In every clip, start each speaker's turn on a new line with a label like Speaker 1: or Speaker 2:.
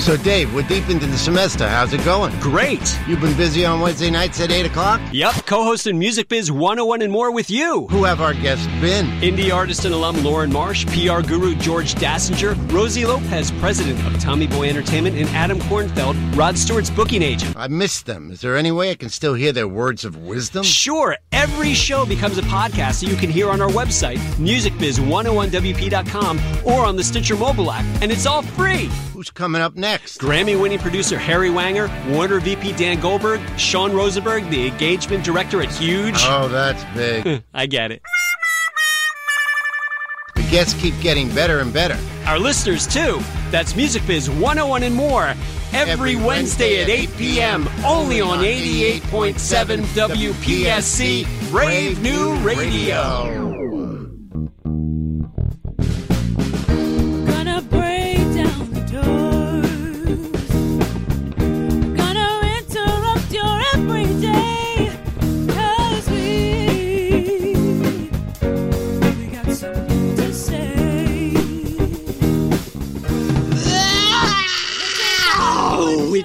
Speaker 1: So, Dave, we're deep into the semester. How's it going?
Speaker 2: Great.
Speaker 1: You've been busy on Wednesday nights at 8 o'clock?
Speaker 2: Yep, co-hosting Music Biz 101 and more with you.
Speaker 1: Who have our guests been?
Speaker 2: Indie artist and alum Lauren Marsh, PR guru George Dassinger, Rosie Lopez, president of Tommy Boy Entertainment, and Adam Kornfeld, Rod Stewart's booking agent.
Speaker 1: I missed them. Is there any way I can still hear their words of wisdom?
Speaker 2: Sure, every show becomes a podcast that you can hear on our website, musicbiz101wp.com, or on the Stitcher mobile app, and it's all free.
Speaker 1: Who's coming up next?
Speaker 2: Grammy-winning producer Harry Weinger, Warner VP Dan Goldberg, Sean Rosenberg, the engagement director at Huge.
Speaker 1: Oh, that's big.
Speaker 2: I get it.
Speaker 1: the guests keep getting better and better.
Speaker 2: Our listeners, too. That's Music Biz 101 and more. Every,
Speaker 1: Every
Speaker 2: Wednesday,
Speaker 1: Wednesday
Speaker 2: at 8 p.m. Only on 88.7 WPSC, Brave New Radio.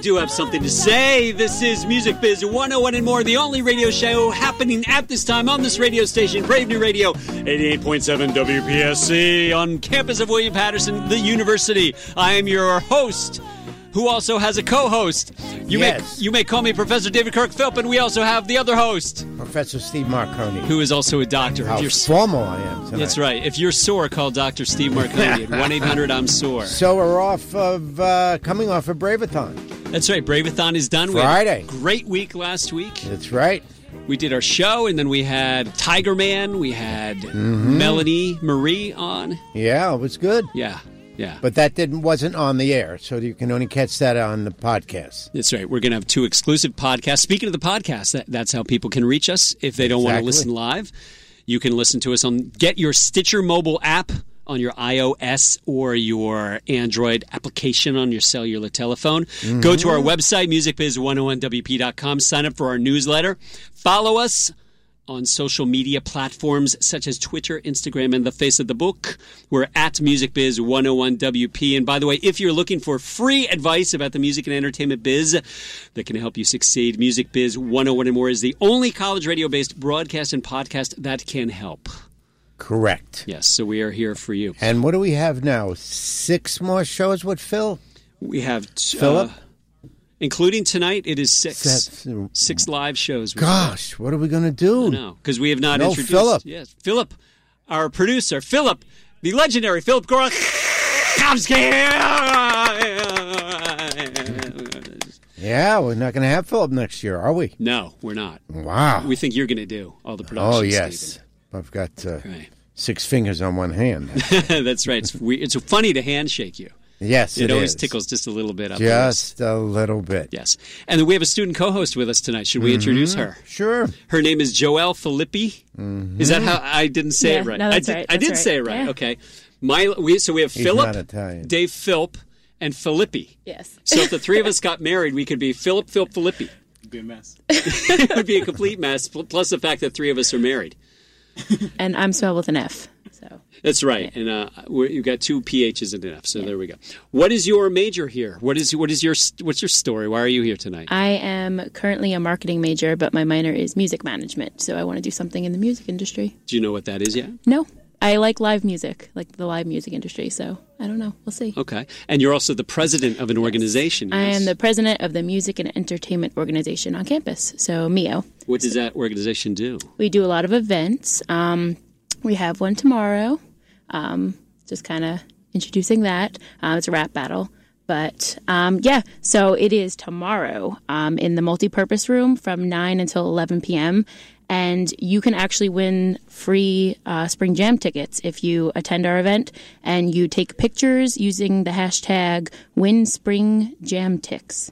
Speaker 2: Do have something to say. This is Music Biz 101 and more, the only radio show happening at this time on this radio station, Brave New Radio, 88.7 WPSC, on campus of William Paterson, the university. I am your host. Who also has a co-host? You
Speaker 1: Yes.
Speaker 2: may you may call me Professor David Kirk Philp, and we also have the other host,
Speaker 1: Professor Steve Marcone.
Speaker 2: who is also a doctor.
Speaker 1: How
Speaker 2: if you're,
Speaker 1: formal I am tonight.
Speaker 2: that's right. If you're sore, call Doctor Steve Marcone at one eight hundred I'm sore.
Speaker 1: So we're off of, uh, coming off of Bravathon.
Speaker 2: That's right. Braveathon is done. We had a
Speaker 1: Friday.
Speaker 2: great week last week.
Speaker 1: That's right.
Speaker 2: We did our show, and then we had Tiger Man. We had
Speaker 1: Mm-hmm.
Speaker 2: Melanie Marie on.
Speaker 1: Yeah, it was good.
Speaker 2: Yeah, yeah.
Speaker 1: But that didn't wasn't on the air, so you can only catch that on the podcast.
Speaker 2: That's right. We're going to have two exclusive podcasts. Speaking of the podcast, that, that's how people can reach us if they don't want to listen live. You can listen to us on get your Stitcher mobile app on your iOS or your Android application on your cellular telephone. Go to our
Speaker 1: Mm-hmm.
Speaker 2: website, musicbiz101wp.com. Sign up for our newsletter. Follow us on social media platforms such as Twitter, Instagram, and the face of the book. We're at MusicBiz101WP. And by the way, if you're looking for free advice about the music and entertainment biz that can help you succeed, Music Biz 101 and more is the only college radio based broadcast and podcast that can help.
Speaker 1: Correct.
Speaker 2: Yes, so we are here for you.
Speaker 1: And what do we have now? Six more shows with Phil?
Speaker 2: We have t-
Speaker 1: Philip?
Speaker 2: uh, including tonight, it is six
Speaker 1: That's-
Speaker 2: six live shows.
Speaker 1: Gosh, what are we going to do?
Speaker 2: No, because we have not
Speaker 1: No,
Speaker 2: introduced.
Speaker 1: Philip.
Speaker 2: Yes, Philip, our producer, Philip, the legendary Philip Gorokowski.
Speaker 1: Yeah, we're not going to have Philip next year, are we?
Speaker 2: No, we're not.
Speaker 1: Wow.
Speaker 2: We think you're going to do all the production.
Speaker 1: oh, yes. I've got uh,
Speaker 2: Stephen.
Speaker 1: six fingers on one hand.
Speaker 2: That's right. It's, we, it's funny to handshake you.
Speaker 1: Yes,
Speaker 2: It,
Speaker 1: it
Speaker 2: always
Speaker 1: is.
Speaker 2: tickles just a little bit up. the wrist.
Speaker 1: Just a little bit.
Speaker 2: Yes. And then we have a student co-host with us tonight. Should we introduce her?
Speaker 1: Sure.
Speaker 2: Her name is Joelle Filippi. Is that how I didn't say
Speaker 3: Yeah,
Speaker 2: it right?
Speaker 3: no, that's
Speaker 2: I did,
Speaker 3: right,
Speaker 2: I did
Speaker 3: right.
Speaker 2: say it right.
Speaker 3: Yeah.
Speaker 2: Okay. My we so we have
Speaker 1: He's
Speaker 2: Philip,
Speaker 1: not
Speaker 2: Dave Philp, and Filippi.
Speaker 3: Yes.
Speaker 2: So if the three of us got married, we could be Philip, Philip, Filippi.
Speaker 4: It'd be a mess.
Speaker 2: it would be a complete mess. Plus the fact that three of us are married.
Speaker 3: And I'm spelled with an F. So
Speaker 2: That's right. And uh, you've got two PHs and an F. So there we go. What is your major here? What is what is your what's your story? Why are you here tonight?
Speaker 3: I am currently a marketing major, but my minor is music management. So I want to do something in the music industry.
Speaker 2: Do you know what that is yet?
Speaker 3: No, I like live music, like the live music industry. So I don't know. We'll see.
Speaker 2: Okay. And you're also the president of an organization.
Speaker 3: I am the president of the Music and Entertainment Organization on campus. So MIO.
Speaker 2: What does that organization do?
Speaker 3: We do a lot of events. Um, we have one tomorrow. Um, just kind of introducing that. Uh, it's a rap battle. But um, yeah, so it is tomorrow um, in the multipurpose room from 9 until 11 p.m. And you can actually win free uh, Spring Jam tickets if you attend our event and you take pictures using the hashtag WinSpringJamTix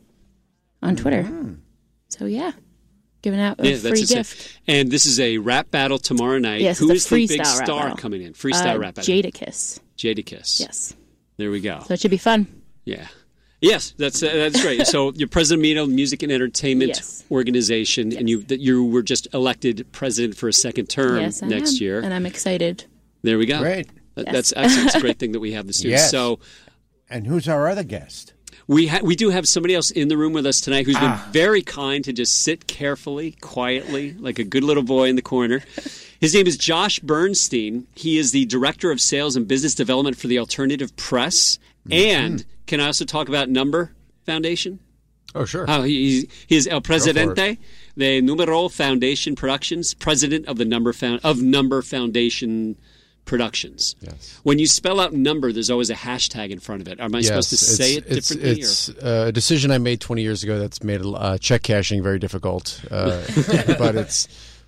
Speaker 3: on Twitter. So yeah, giving out a
Speaker 2: Yeah,
Speaker 3: free
Speaker 2: that's a-
Speaker 3: gift.
Speaker 2: And this is a rap battle tomorrow night.
Speaker 3: Yes,
Speaker 2: Who
Speaker 3: it's
Speaker 2: is
Speaker 3: a
Speaker 2: the big
Speaker 3: freestyle rap
Speaker 2: star
Speaker 3: battle.
Speaker 2: coming in? Freestyle
Speaker 3: Uh,
Speaker 2: rap battle.
Speaker 3: Jadakiss.
Speaker 2: Jadakiss.
Speaker 3: Yes.
Speaker 2: There we go.
Speaker 3: So it should be fun.
Speaker 2: Yeah. Yes, that's uh, that's great. so you're president of Mino Music and Entertainment
Speaker 3: Yes.
Speaker 2: Organization, and you that you were just elected president for a second term
Speaker 3: yes, I
Speaker 2: next
Speaker 3: am.
Speaker 2: year.
Speaker 3: And I'm excited.
Speaker 2: there we go.
Speaker 1: Great.
Speaker 2: That-
Speaker 3: Yes.
Speaker 2: That's excellent. It's a great thing that we have the students.
Speaker 1: Yes.
Speaker 2: So
Speaker 1: And who's our other guest?
Speaker 2: We ha- we do have somebody else in the room with us tonight who's
Speaker 1: Ah.
Speaker 2: been very kind to just sit carefully, quietly, like a good little boy in the corner. His name is Josh Bernstein. He is the director of sales and business development for the Alternative Press.
Speaker 1: Mm-hmm.
Speaker 2: And can I also talk about Number Foundation?
Speaker 4: Oh, sure.
Speaker 2: He, he is El. Presidente de Numero Foundation Productions, president of the Number Found of Number Foundation Productions.
Speaker 4: Yes.
Speaker 2: When you spell out number, there's always a hashtag in front of it. Am I supposed to say it
Speaker 4: it's,
Speaker 2: differently?
Speaker 4: It's uh, a decision I made 20 years ago that's made uh, check cashing very difficult. Uh, but it's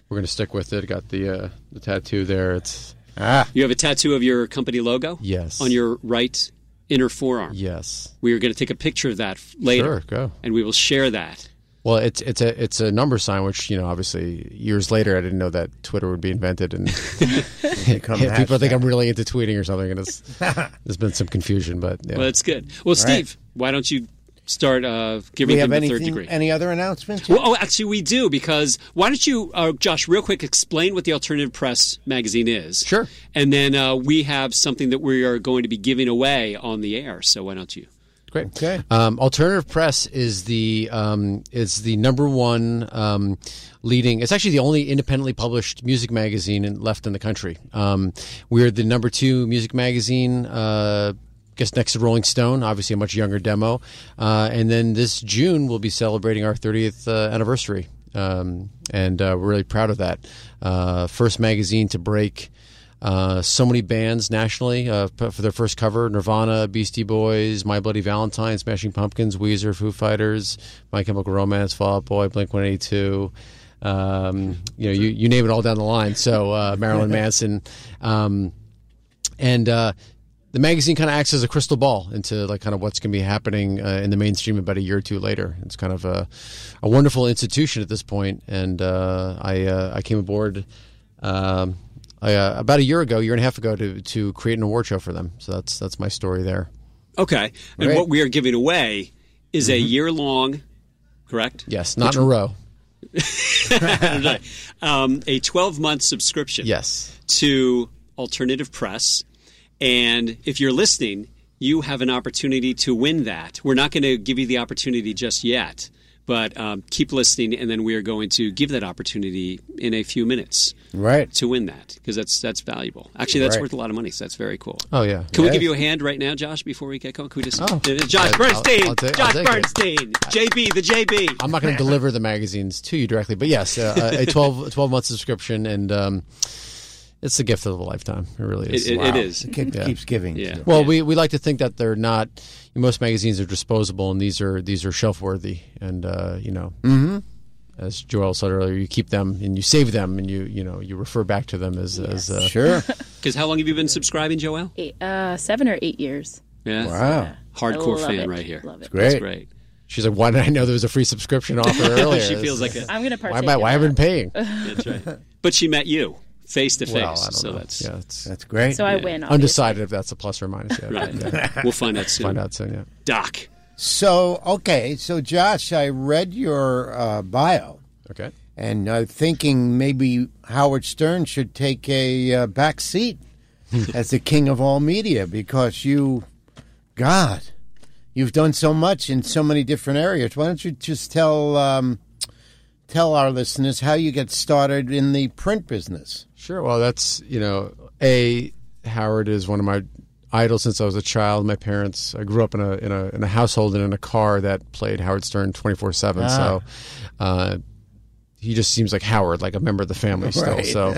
Speaker 4: we're going to stick with it. Got the uh, the tattoo there. It's
Speaker 1: Ah,
Speaker 2: You have a tattoo of your company logo?
Speaker 4: Yes.
Speaker 2: On your right inner forearm.
Speaker 4: yes.
Speaker 2: We are going to take a picture of that later.
Speaker 4: Sure, go.
Speaker 2: And we will share that.
Speaker 4: Well, it's it's a it's a number sign, which you know, obviously, years later, I didn't know that Twitter would be invented, and
Speaker 1: become
Speaker 4: people think. I'm really into tweeting or something, and it's, there's been some confusion, but yeah.
Speaker 2: Well, that's good. Well, Steve, why don't you start uh, giving
Speaker 1: we
Speaker 2: him
Speaker 1: have
Speaker 2: the third degree?
Speaker 1: Any other announcements?
Speaker 2: Well, oh, actually, we do because why don't you, uh, Josh, real quick, explain what the Alternative Press magazine is?
Speaker 4: Sure.
Speaker 2: And then uh, we have something that we are going to be giving away on the air. So why don't you?
Speaker 4: Great.
Speaker 1: Okay.
Speaker 4: Um, Alternative Press is the um, is the number one um, leading. It's actually the only independently published music magazine in, left in the country. Um, we're the number two music magazine. Uh, I guess next to Rolling Stone, obviously a much younger demo, uh, and then this June we'll be celebrating our 30th uh, anniversary, um, and uh, we're really proud of that. Uh, first magazine to break uh, so many bands nationally uh, for their first cover: Nirvana, Beastie Boys, My Bloody Valentine, Smashing Pumpkins, Weezer, Foo Fighters, My Chemical Romance, Fall Out Boy, Blink One Eighty Two. Um, you know, you, you name it all down the line. So uh, Marilyn Manson, um, and uh, the magazine kind of acts as a crystal ball into like kind of what's going to be happening uh, in the mainstream about a year or two later. It's kind of a, a wonderful institution at this point, and uh, I uh, I came aboard. Um, I, uh, about a year ago, year and a half ago, to to create an award show for them. So that's that's my story there.
Speaker 2: Okay. And
Speaker 1: Great.
Speaker 2: what we are giving away is a year long, correct?
Speaker 4: Yes, not in a row.
Speaker 2: Um, a 12 month subscription.
Speaker 4: Yes.
Speaker 2: to Alternative Press. And if you're listening, you have an opportunity to win that. We're not going to give you the opportunity just yet, but um, keep listening, and then we are going to give that opportunity in a few minutes
Speaker 1: Right.
Speaker 2: to win that because that's that's valuable. Actually, that's
Speaker 1: Right.
Speaker 2: worth a lot of money, so that's very cool.
Speaker 4: Oh yeah.
Speaker 2: Can we give you a hand right now, Josh, before we get going? Can we just
Speaker 4: Oh.
Speaker 2: Uh, Josh
Speaker 4: I'll-
Speaker 2: Bernstein,
Speaker 4: I'll I'll
Speaker 2: Josh
Speaker 4: take it.
Speaker 2: Bernstein, JB, the JB.
Speaker 4: I'm not going to deliver the magazines to you directly, but yes, uh, a 12, 12 month subscription, and um, it's the gift of a lifetime. It really is.
Speaker 2: It, it, it is.
Speaker 1: It keep-
Speaker 4: Yeah.
Speaker 1: keeps giving.
Speaker 2: Yeah.
Speaker 4: Well,
Speaker 2: Yeah.
Speaker 4: we, we like to think that they're not. Most magazines are disposable, and these are these are shelf worthy. And uh, you know,
Speaker 1: Mm-hmm.
Speaker 4: as Joel said earlier, you keep them and you save them, and you you know you refer back to them as as uh,
Speaker 1: Sure.
Speaker 2: Because how long have you been subscribing, Joel?
Speaker 3: Eight, uh, seven or eight years.
Speaker 2: Yeah.
Speaker 1: Wow.
Speaker 2: Hardcore fan
Speaker 3: it.
Speaker 2: right here.
Speaker 3: Love it.
Speaker 1: Great.
Speaker 2: That's great.
Speaker 4: She's like, why did I know there was a free subscription offer earlier?
Speaker 2: she feels like a.
Speaker 3: I'm gonna
Speaker 4: why am I, why have I
Speaker 3: that.
Speaker 4: been paying?
Speaker 2: That's right. But she met you face to face.
Speaker 4: Well, I don't
Speaker 2: so
Speaker 4: know.
Speaker 2: that's
Speaker 4: yeah, it's
Speaker 1: That's great.
Speaker 3: So I win. obviously.
Speaker 4: undecided if that's a plus or minus yet.
Speaker 2: right.
Speaker 4: Yeah,
Speaker 2: We'll find out soon.
Speaker 4: find out soon. Yeah.
Speaker 2: Doc.
Speaker 1: So okay, so Josh, I read your uh, bio,
Speaker 4: Okay.
Speaker 1: and uh, thinking maybe Howard Stern should take a uh, back seat as the king of all media because you, God, you've done so much in so many different areas. Why don't you just tell um, tell our listeners how you get started in the print business?
Speaker 4: Sure. Well, that's you know, a Howard is one of my idols since I was a child. My parents, I grew up in a in a in a household and in a car that played Howard Stern twenty four seven. So, uh, he just seems like Howard, like a member of the family still.
Speaker 1: Right.
Speaker 4: So,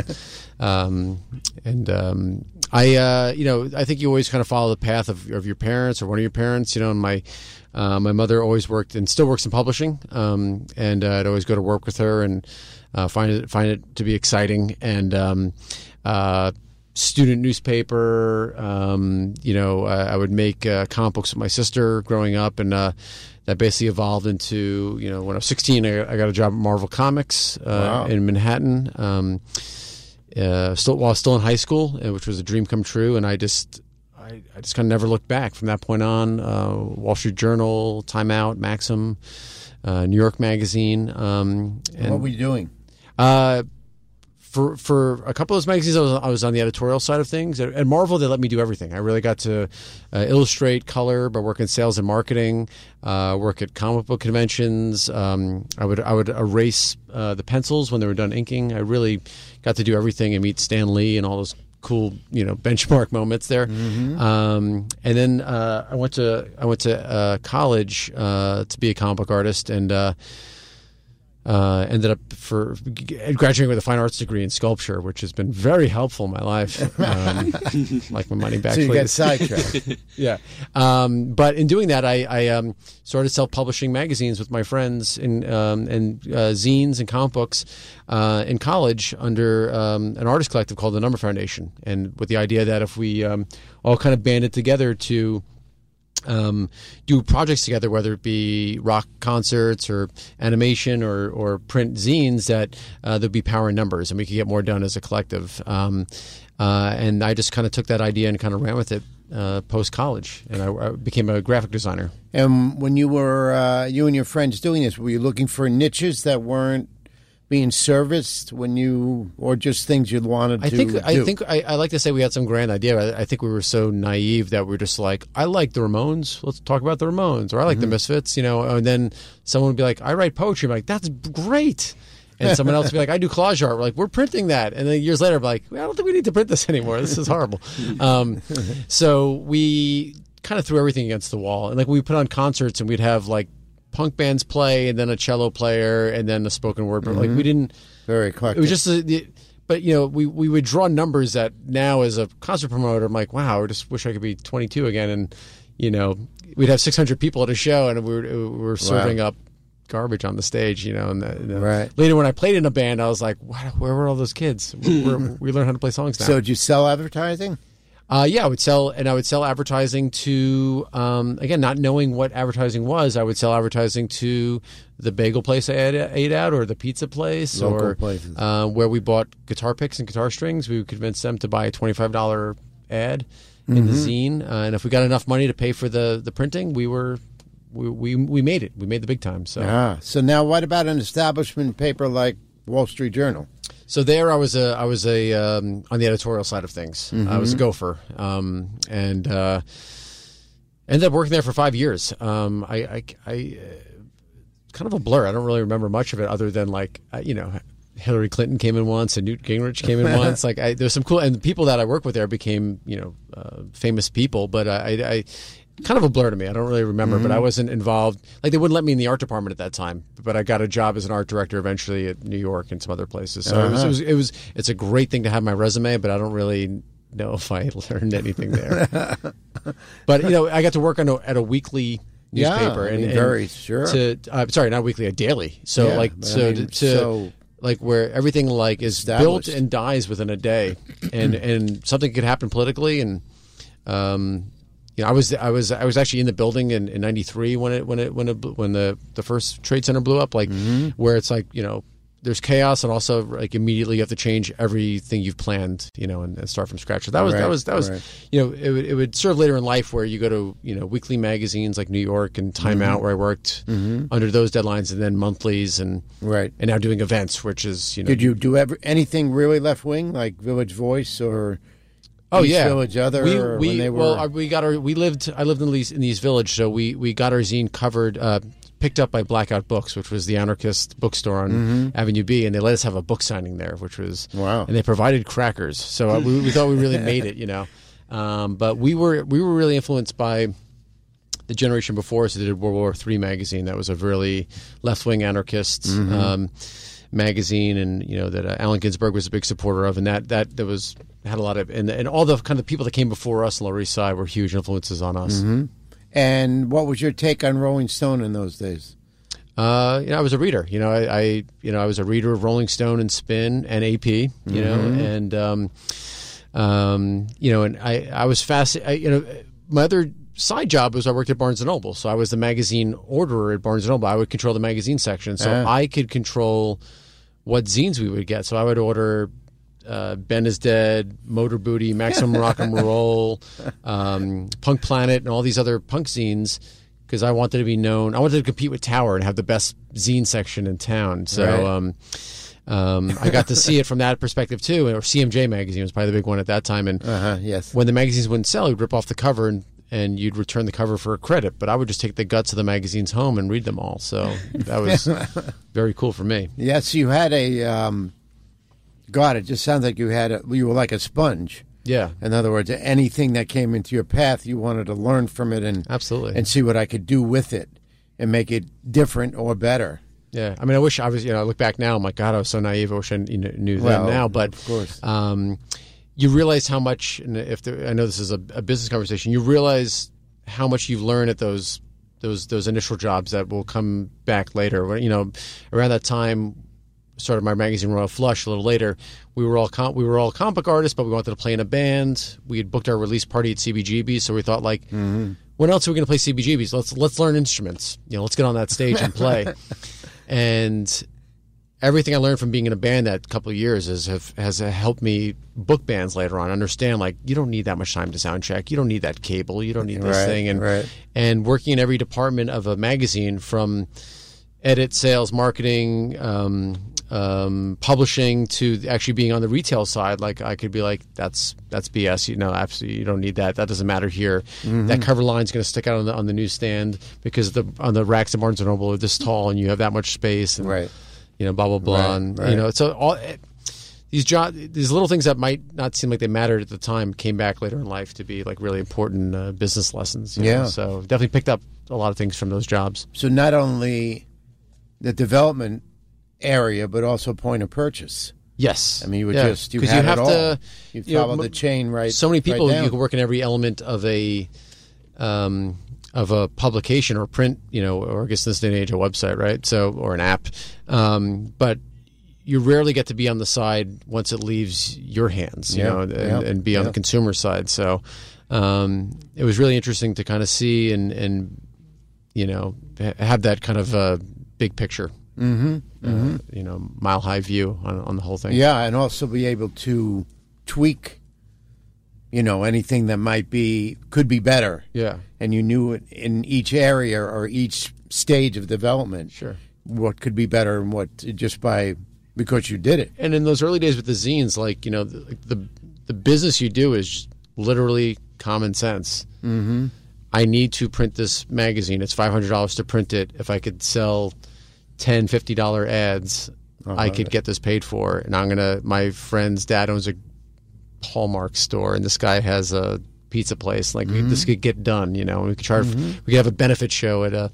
Speaker 4: um, and um, I, uh, you know, I think you always kind of follow the path of, of your parents or one of your parents. You know, and my uh, my mother always worked and still works in publishing, um, and uh, I'd always go to work with her and uh, find it find it to be exciting and. Um, uh, student newspaper. Um, you know, uh, I would make uh, comic books with my sister growing up, and uh, that basically evolved into you know when I was 16, I, I got a job at Marvel Comics uh,
Speaker 1: Wow.
Speaker 4: in Manhattan. Um, uh, still while still in high school, uh, which was a dream come true, and I just. I, I just kind of never looked back from that point on. Uh, Wall Street Journal, Time Out, Maxim, uh, New York Magazine, um, and
Speaker 1: what were you doing?
Speaker 4: Uh, for for a couple of those magazines, I was, I was on the editorial side of things. At, Marvel, they let me do everything. I really got to uh, illustrate color, but work in sales and marketing, uh, work at comic book conventions. Um, I would I would erase uh, the pencils when they were done inking. I really got to do everything and meet Stan Lee and all those cool you know benchmark moments there. Um, and then uh, I went to I went to uh, college uh, to be a comic book artist and. Uh, ended up for graduating with a fine arts degree in sculpture, which has been very helpful in my life. Um, like my money back,
Speaker 1: So you got sidetracked.
Speaker 4: yeah. Um, but in doing that, I, I um, started self-publishing magazines with my friends in um, and uh, zines and comic books uh, in college under um, an artist collective called the Number Foundation, and with the idea that if we um, all kind of banded together to um, do projects together, whether it be rock concerts or animation or, or print zines, that uh, there'd be power in numbers and we could get more done as a collective. Um, uh, and I just kind of took that idea and kind of ran with it uh, post college, and I, I became a graphic designer.
Speaker 1: and when you were uh, you and your friends doing this, were you looking for niches that weren't being serviced when you, or just things you'd wanted
Speaker 4: I
Speaker 1: to
Speaker 4: think
Speaker 1: do?
Speaker 4: I think I, think I like to say we had some grand idea. I, I think we were so naive that we are just like, I like the Ramones. Let's talk about the Ramones, or I like the Misfits. You know, and then someone would be like, I write poetry. I'm like, that's great. And someone else would be like, I do collage art. We're like, we're printing that. And then years later, I'm like, well, I don't think we need to print this anymore. This is horrible. um, so we kind of threw everything against the wall. And like we put on concerts and we'd have like punk bands play and then a cello player and then a spoken word. But like we mm-hmm. didn't.
Speaker 1: very eclectic.
Speaker 4: It was just, a, the, but you know, we we would draw numbers that now as a concert promoter, I'm like, wow, I just wish I could be 22 again, and you know, we'd have 600 people at a show, and we were, we were serving up garbage on the stage, you know, and, the, and the-
Speaker 1: Right.
Speaker 4: later when I played in a band, I was like, where were all those kids? We learned how to play songs now.
Speaker 1: so did you sell advertising?
Speaker 4: Uh, yeah, I would sell, and I would sell advertising to, um, again, not knowing what advertising was, I would sell advertising to the bagel place I ate, at, or the pizza place,
Speaker 1: Local
Speaker 4: or. Uh, where we bought guitar picks and guitar strings. We would convince them to buy a twenty-five dollar ad in
Speaker 1: Mm-hmm.
Speaker 4: the zine, uh, and if we got enough money to pay for the the printing, we were. We, we we made it. We made the big time. So
Speaker 1: Ah, so now what about an establishment paper like Wall Street Journal?
Speaker 4: So there, I was a I was a um, on the editorial side of things. I was a gopher, um, and uh, ended up working there for five years. Um, I, I, I uh, kind of a blur. I don't really remember much of it, other than like you know. Hillary Clinton came in once, and Newt Gingrich came in once. Like, I, there's some cool, and the people that I work with there became, you know, uh, famous people. But I, I, kind of a blur to me. I don't really remember, but I wasn't involved. Like, they wouldn't let me in the art department at that time. But I got a job as an art director eventually at New York and some other places. So it, was, it was, it was, it's a great thing to have my resume, but I don't really know if I learned anything there. but you know, I got to work on a, at a weekly
Speaker 1: Yeah,
Speaker 4: newspaper
Speaker 1: I
Speaker 4: and,
Speaker 1: mean,
Speaker 4: and
Speaker 1: very sure.
Speaker 4: to uh, sorry, not weekly, a daily. So
Speaker 1: Yeah,
Speaker 4: like
Speaker 1: but I
Speaker 4: so
Speaker 1: mean,
Speaker 4: to,
Speaker 1: so-
Speaker 4: like where everything like is built and dies within a day, and and something could happen politically, and um, you know, I was I was I was actually in the building in, in '93 when it when it when it, when the the first trade center blew up, like
Speaker 1: Mm-hmm.
Speaker 4: where it's like you know. There's chaos, and also like immediately you have to change everything you've planned, you know, and, and start from scratch. So that was
Speaker 1: Right,
Speaker 4: that was that was,
Speaker 1: right.
Speaker 4: you know, it would, it would serve later in life where you go to you know weekly magazines like New York and Time
Speaker 1: Mm-hmm.
Speaker 4: Out where I worked under those deadlines, and then monthlies, and
Speaker 1: Right.
Speaker 4: and now doing events, which is you know
Speaker 1: Did you do ever, anything really left wing, like Village Voice or
Speaker 4: Oh yeah,
Speaker 1: Village Other?
Speaker 4: We, we
Speaker 1: when they were,
Speaker 4: well, our- we got our we lived. I lived in the East, in the East Village, so we we got our zine covered, uh, picked up by Blackout Books, which was the anarchist bookstore on Avenue B, and they let us have a book signing there, which was
Speaker 1: Mm-hmm. Wow.
Speaker 4: And they provided crackers, so uh, we, we thought we really made it, you know. Um, but we were we were really influenced by the generation before us that did World War III magazine. That was a really left wing anarchist um, magazine, and you know that uh, Allen Ginsberg was a big supporter of, and that that that was had a lot of and and all the kind of people that came before us Lower East Side were huge influences on us.
Speaker 1: and what was your take on Rolling Stone in those days?
Speaker 4: Uh, you know, I was a reader. You know, I, I you know I was a reader of Rolling Stone and Spin and AP. You know, and um, um, you know, and I I was fascinated. You know, my other side job was I worked at Barnes and Noble, so I was the magazine orderer at Barnes and Noble. I would control the magazine section, so
Speaker 1: Ah.
Speaker 4: I could control what zines we would get. So I would order. Uh, ben is dead, Motor Booty, Maximum Rock and Roll, um, Punk Planet, and all these other punk zines because I wanted to be known. I wanted to compete with Tower and have the best zine section in town. So,
Speaker 1: Right.
Speaker 4: um, Um, I got to see it from that perspective too. Or CMJ magazine was probably the big one at that time. And
Speaker 1: Uh huh. Yes.
Speaker 4: when the magazines wouldn't sell, you'd rip off the cover and, and you'd return the cover for a credit. But I would just take the guts of the magazines home and read them all. So that was very cool for me.
Speaker 1: Yes, you had a. Um, God, it just sounds like you had a. You were like a sponge.
Speaker 4: Yeah,
Speaker 1: In other words, anything that came into your path, you wanted to learn from it and
Speaker 4: absolutely.
Speaker 1: and see what I could do with it and make it different or better.
Speaker 4: Yeah, I mean, I wish I was. You know, I look back now. I'm like, God, I was so naive. I wish I you know, knew
Speaker 1: Well,
Speaker 4: that now. But
Speaker 1: of course.
Speaker 4: um, you realize how much. And if there, I know this is a, a business conversation, you realize how much you've learned at those those those initial jobs that will come back later. You know, around that time, started my magazine Royal Flush. A little later, we were all com- we were all comic book artists, but we wanted to play in a band. We had booked our release party at CBGB, so we thought like. Mm-hmm. When else are we going to play CBGBs? Let's let's learn instruments. You know, let's get on that stage and play. and everything I learned from being in a band that couple of years has have, has helped me book bands later on. Understand like you don't need that much time to sound check. You don't need that cable. You don't need this
Speaker 1: Right,
Speaker 4: thing. And
Speaker 1: right.
Speaker 4: and working in every department of a magazine from edit, sales, marketing, um, um, publishing to actually being on the retail side. Like I could be like, that's that's BS. You know, absolutely, you don't need that. That doesn't matter here.
Speaker 1: Mm-hmm.
Speaker 4: That cover line is going to stick out on the on the newsstand because the on the racks at Barnes and Noble are this tall and you have that much space. And,
Speaker 1: Right.
Speaker 4: You know, blah blah blah.
Speaker 1: Right,
Speaker 4: and,
Speaker 1: right.
Speaker 4: You know, so all. It, these job, these little things that might not seem like they mattered at the time came back later in life to be like really important uh, business lessons. you know?
Speaker 1: Yeah.
Speaker 4: So definitely picked up a lot of things from those jobs.
Speaker 1: So not only the development area, but also point of purchase.
Speaker 4: Yes.
Speaker 1: I mean, you would
Speaker 4: Yeah.
Speaker 1: just you had
Speaker 4: you have
Speaker 1: it all.
Speaker 4: to
Speaker 1: you
Speaker 4: you know,
Speaker 1: follow the
Speaker 4: m-
Speaker 1: chain right.
Speaker 4: so many people
Speaker 1: down.
Speaker 4: you can work in every element of a um, of a publication or print you know or I guess in this day and age a website right so or an app um, but you rarely get to be on the side once it leaves your hands you
Speaker 1: Yeah,
Speaker 4: know and,
Speaker 1: yeah,
Speaker 4: and be on
Speaker 1: yeah.
Speaker 4: the consumer side so um, it was really interesting to kind of see and and you know have that kind of uh, big picture mm-hmm. Uh, you know mile high view on, on the whole thing
Speaker 1: Yeah, and also be able to tweak, you know, anything that might be could be better.
Speaker 4: yeah
Speaker 1: And you knew it in each area or each stage of development.
Speaker 4: Sure.
Speaker 1: What could be better and what just by because you did it.
Speaker 4: and in those early days with the zines, like you know, the the, the business you do is literally common sense. Mm-hmm. I need to print this magazine. It's five hundred dollars to print it. If I could sell 10 50 dollar ads, I could get this paid for. And I'm gonna. My friend's dad owns a Hallmark store, and this guy has a pizza place. Like we, this could get done, you know. We could charge. We could have a benefit show at a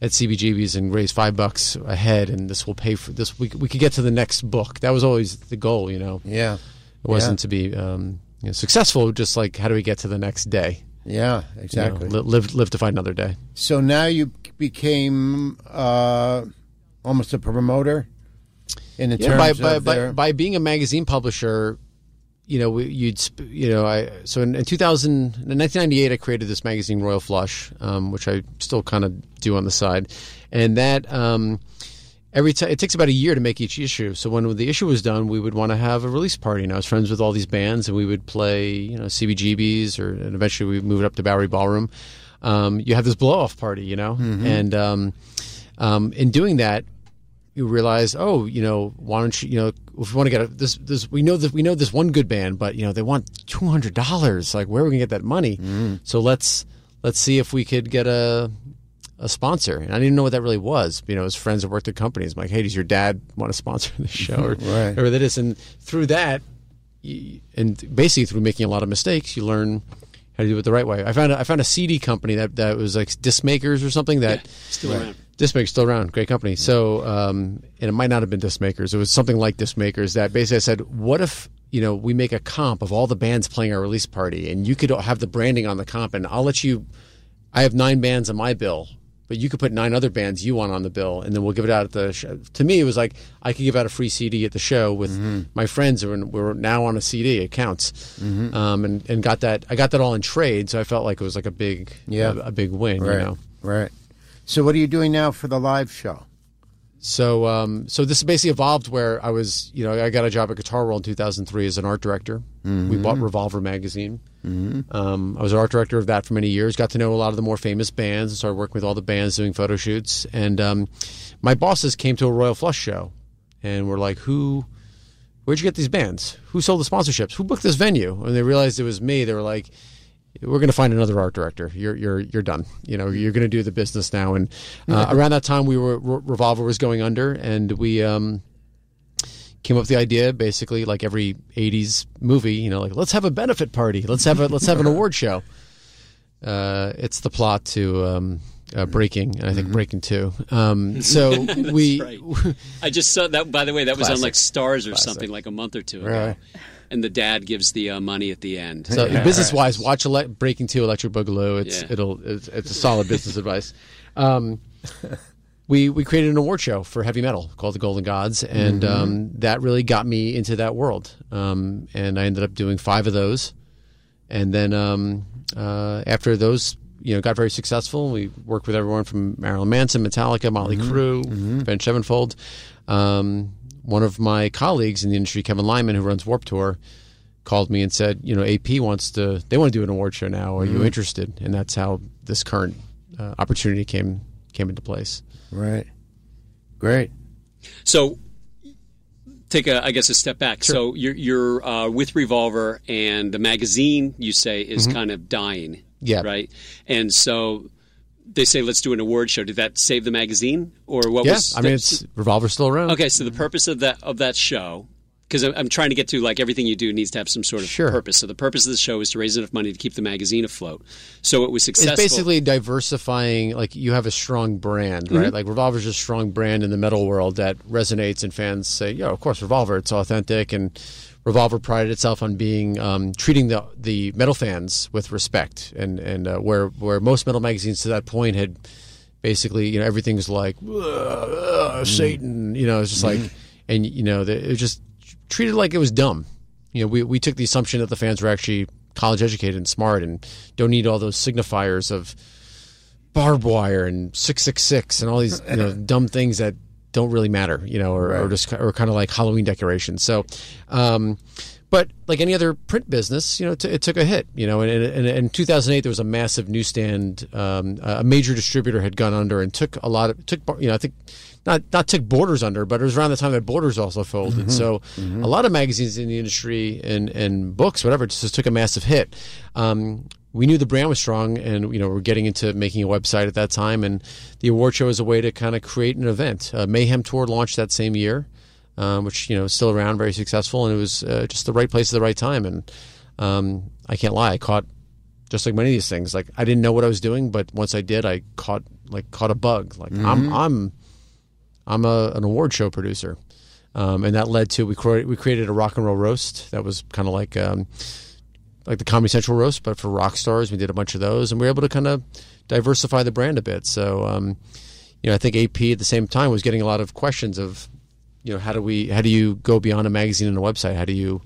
Speaker 4: at CBGB's and raise five bucks a head, and this will pay for this. We we could get to the next book. That was always the goal, you know.
Speaker 1: Yeah.
Speaker 4: It wasn't to be um, you know, successful. Just like how do we get to the next day?
Speaker 1: Yeah,
Speaker 4: You know,
Speaker 1: exactly.
Speaker 4: li- live live to fight another day.
Speaker 1: So now you became uh, almost a promoter in the
Speaker 4: Yeah, by
Speaker 1: terms
Speaker 4: by,
Speaker 1: their,
Speaker 4: by being a magazine publisher, you know, you'd you know, I so in, in 2000, in 1998, I created this magazine Royal Flush, um, which I still kind of do on the side, and that. Um, Every time it takes about a year to make each issue. So when the issue was done, we would want to have a release party. And I was friends with all these bands, and we would play, you know, CBGBs, or and eventually we moved up to Bowery Ballroom. Um, you have this blow off party, you know, and um, um, in doing that, you realize, oh, you know, why don't you, you know, if we want to get a, this, this, we know that we know this one good band, but you know, they want two hundred dollars. Like, where are we gonna get that money? Mm. So let's let's see if we could get a a sponsor. And I didn't know what that really was. You know, as friends that worked at companies, I'm like, hey, does your dad want to sponsor the show or
Speaker 1: Right.
Speaker 4: whatever that is? And through that, you, and basically through making a lot of mistakes, you learn how to do it the right way. I found a, I found a CD company that that was like disc makers or something that.
Speaker 2: Still around.
Speaker 4: Discmakers still around, great company. So, um, and it might not have been Discmakers. It was something like Discmakers that basically I said, what if you know we make a comp of all the bands playing our release party, and you could have the branding on the comp, and I'll let you. I have nine bands on my bill, but you could put nine other bands you want on the bill, and then we'll give it out at the show. To me, it was like I could give out a free CD at the show with
Speaker 1: Mm-hmm.
Speaker 4: my friends who were, were now on a CD. It counts,
Speaker 1: Mm-hmm.
Speaker 4: um, and and got that. I got that all in trade, so I felt like it was like a big,
Speaker 1: Yeah.
Speaker 4: a, a big win.
Speaker 1: right,
Speaker 4: You know?
Speaker 1: right. So what are you doing now for the live show?
Speaker 4: So, um, so this basically evolved where I was, you know, I got a job at Guitar World in 2003 as an art director. We bought Revolver magazine. Mm-hmm. Um, I was an art director of that for many years. Got to know a lot of the more famous bands and started working with all the bands doing photo shoots. And um, my bosses came to a Royal Flush show, and we're like, "Who? Where'd you get these bands? Who sold the sponsorships? Who booked this venue?" And they realized it was me. They were like, "We're going to find another art director. You're you're you're done. You know, you're going to do the business now." And uh, around that time, we were Re- Revolver was going under, and we. Um, came up with the idea basically like every 80s movie you know like let's have a benefit party let's have a let's have an award show uh, it's the plot to um, uh, breaking and i think breaking two um, so we
Speaker 2: right. I just saw that. By the way, that was on like Stars or
Speaker 4: Classic.
Speaker 2: something like a month or two ago.
Speaker 1: Right.
Speaker 2: And the dad gives the uh, money at the end.
Speaker 4: so business wise watch ele- breaking two electric boogaloo it's
Speaker 2: Yeah.
Speaker 4: it'll it's, it's a solid business advice um, we we created an award show for heavy metal called the Golden Gods, and um, that really got me into that world. Um, and I ended up doing five of those, and then um, uh, after those, you know, got very successful. We worked with everyone from Marilyn Manson, Metallica, Motley Crue, Avenged Sevenfold. Um, one of my colleagues in the industry, Kevin Lyman, who runs Warped Tour, called me and said, you know, AP wants to, they want to do an award show now. Are you interested? And that's how this current uh, opportunity came came into place.
Speaker 1: Right. Great.
Speaker 2: So take a, I guess, a step back. So you're you're uh, with Revolver, and the magazine you say is kind of dying.
Speaker 4: Mm-hmm. Yeah.
Speaker 2: Right. And so they say, let's do an award show. Did that save the magazine, or what
Speaker 4: Yeah,
Speaker 2: was?
Speaker 4: I mean, it's Revolver's still around.
Speaker 2: Okay, so the purpose of that of that show, because I'm trying to get to like everything you do needs to have some sort of
Speaker 4: Sure.
Speaker 2: purpose. So the purpose of the show is to raise enough money to keep the magazine afloat. So it was successful.
Speaker 4: It's basically diversifying. Like you have a strong brand,
Speaker 2: Mm-hmm.
Speaker 4: right? Like Revolver's a strong brand in the metal world that resonates, and fans say, "Yeah, of course, Revolver. It's authentic." And Revolver prided itself on being um, treating the the metal fans with respect, and and uh, where where most metal magazines to that point had basically, you know, everything's like "Ugh, ugh, Satan. You know, it's just like, and you know, the- it was just treated like it was dumb. You know, we we took the assumption that the fans were actually college educated and smart and don't need all those signifiers of barbed wire and 666 and all these you know dumb things that don't really matter you know or, or just or kind of like halloween decorations so um but like any other print business, you know, it, t- it took a hit. You know, and, and, and in 2008 there was a massive newsstand. Um, a major distributor had gone under and took a lot of took you know I think not not took Borders under, but it was around the time that Borders also folded. So a lot of magazines in the industry and and books, whatever, just took a massive hit. Um, we knew the brand was strong, and you know we're getting into making a website at that time, and the award show was a way to kind of create an event. Uh, Mayhem Tour launched that same year, um, which you know is still around, very successful, and it was uh, just the right place at the right time. And um, I can't lie, I caught just like many of these things. Like I didn't know what I was doing, but once I did, I caught like caught a bug. Like I'm I'm I'm a, an award show producer, um, and that led to we cre- we created a rock and roll roast that was kind of like um, like the Comedy Central roast, but for rock stars. We did a bunch of those, and we were able to kind of diversify the brand a bit. So, um, you know, I think AP at the same time was getting a lot of questions of, you know, how do we, how do you go beyond a magazine and a website? How do you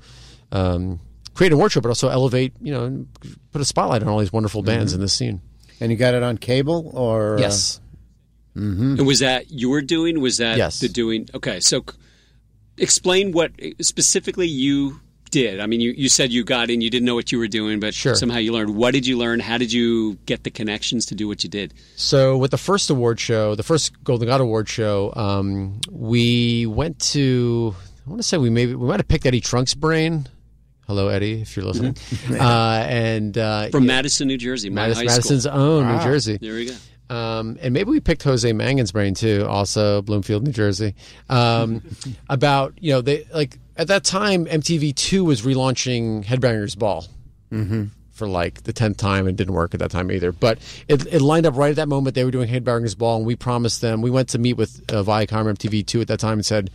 Speaker 4: um, create a award show, but also elevate, you know, and put a spotlight on all these wonderful bands in this scene?
Speaker 1: And you got it on cable or uh,
Speaker 4: Yes.
Speaker 2: And was that your doing? Was that
Speaker 4: Yes.
Speaker 2: the doing? Okay, so explain what specifically you did. I mean, you, you said you got in, you didn't know what you were doing, but
Speaker 4: Sure.
Speaker 2: somehow you learned. What did you learn? How did you get the connections to do what you did?
Speaker 4: So with the first award show, the first Golden God Award show, um, we went to. I want to say we maybe we might have picked Eddie Trunk's brain. Hello, Eddie, if you're listening. uh, and uh,
Speaker 2: From
Speaker 4: yeah,
Speaker 2: Madison, New Jersey, my
Speaker 4: Madison,
Speaker 2: high
Speaker 4: Madison's
Speaker 2: school.
Speaker 4: own New Jersey.
Speaker 2: There we go.
Speaker 4: Um, and maybe we picked Jose Mangin's brain too, also Bloomfield, New Jersey. Um, about you know they like at that time MTV Two was relaunching Headbangers Ball for like the tenth time and didn't work at that time either. But it, it lined up right at that moment they were doing Headbangers Ball, and we promised them. We went to meet with uh, Viacom MTV Two at that time and said,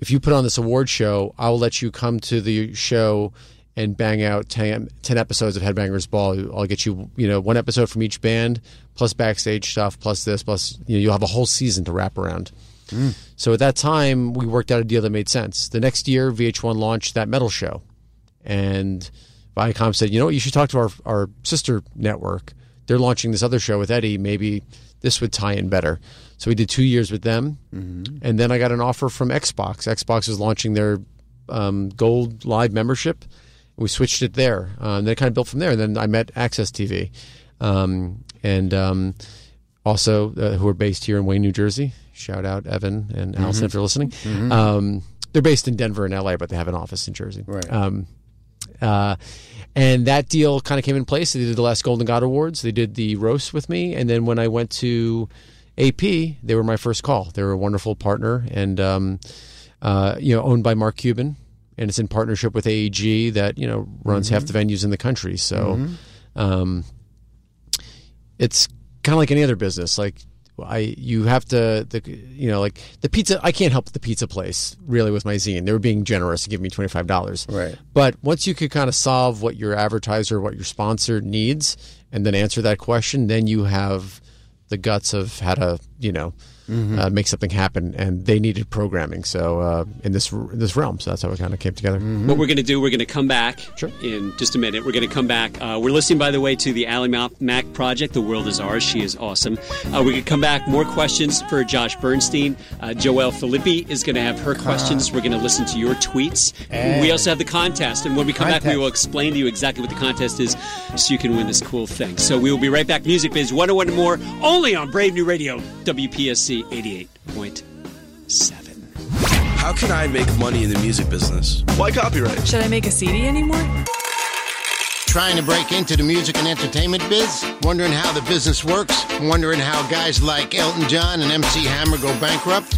Speaker 4: if you put on this award show, I will let you come to the show and bang out 10, 10 episodes of Headbangers Ball. I'll get you, you know, one episode from each band, plus backstage stuff, plus this, plus you know, you'll have a whole season to wrap around. So at that time, we worked out a deal that made sense. The next year, VH1 launched that metal show, and Viacom said, "You know what? You should talk to our our sister network. They're launching this other show with Eddie. Maybe this would tie in better." So we did two years with them, and then I got an offer from Xbox. Xbox was launching their um, Gold Live membership. We switched it there, uh, and then it kind of built from there. And then I met AXS TV, um, and um, also uh, who are based here in Wayne, New Jersey. Shout out Evan and Allison if you're listening. Um, they're based in Denver and LA, but they have an office in Jersey.
Speaker 1: Right.
Speaker 4: Um, uh, and that deal kind of came in place. They did the last Golden God Awards. They did the roast with me, and then when I went to AP, they were my first call. They were a wonderful partner, and um, uh, you know, owned by Mark Cuban, and it's in partnership with AEG that you know runs half the venues in the country. So, um, it's kind of like any other business. Like I, you have to, the, you know, like the pizza. I can't help the pizza place really with my zine. They were being generous to give me twenty five dollars.
Speaker 1: Right.
Speaker 4: But once you could kind of solve what your advertiser, what your sponsor needs, and then answer that question, then you have the guts of how to, you know, uh, make something happen. And they needed programming, so uh, in this in this realm, so that's how it kind of came together.
Speaker 2: What we're going to do, we're going to come back
Speaker 4: Sure.
Speaker 2: in just a minute. We're going to come back. Uh, we're listening, by the way, to the Ally Mac project. The world is ours. She is awesome. Uh, we could come back. More questions for Josh Bernstein. Uh, Joelle Filippi is going to have her questions. We're going to listen to your tweets.
Speaker 1: And-
Speaker 2: we also have the contest. And when we come back, we will explain to you exactly what the contest is so you can win this cool thing. So we will be right back. Music Biz 101 and more only on Brave New Radio, WPSC 88.7.
Speaker 5: How can I make money in the music business? Why copyright?
Speaker 6: Should I make a CD anymore?
Speaker 1: Trying to break into the music and entertainment biz? Wondering how the business works? Wondering how guys like Elton John and MC Hammer go bankrupt?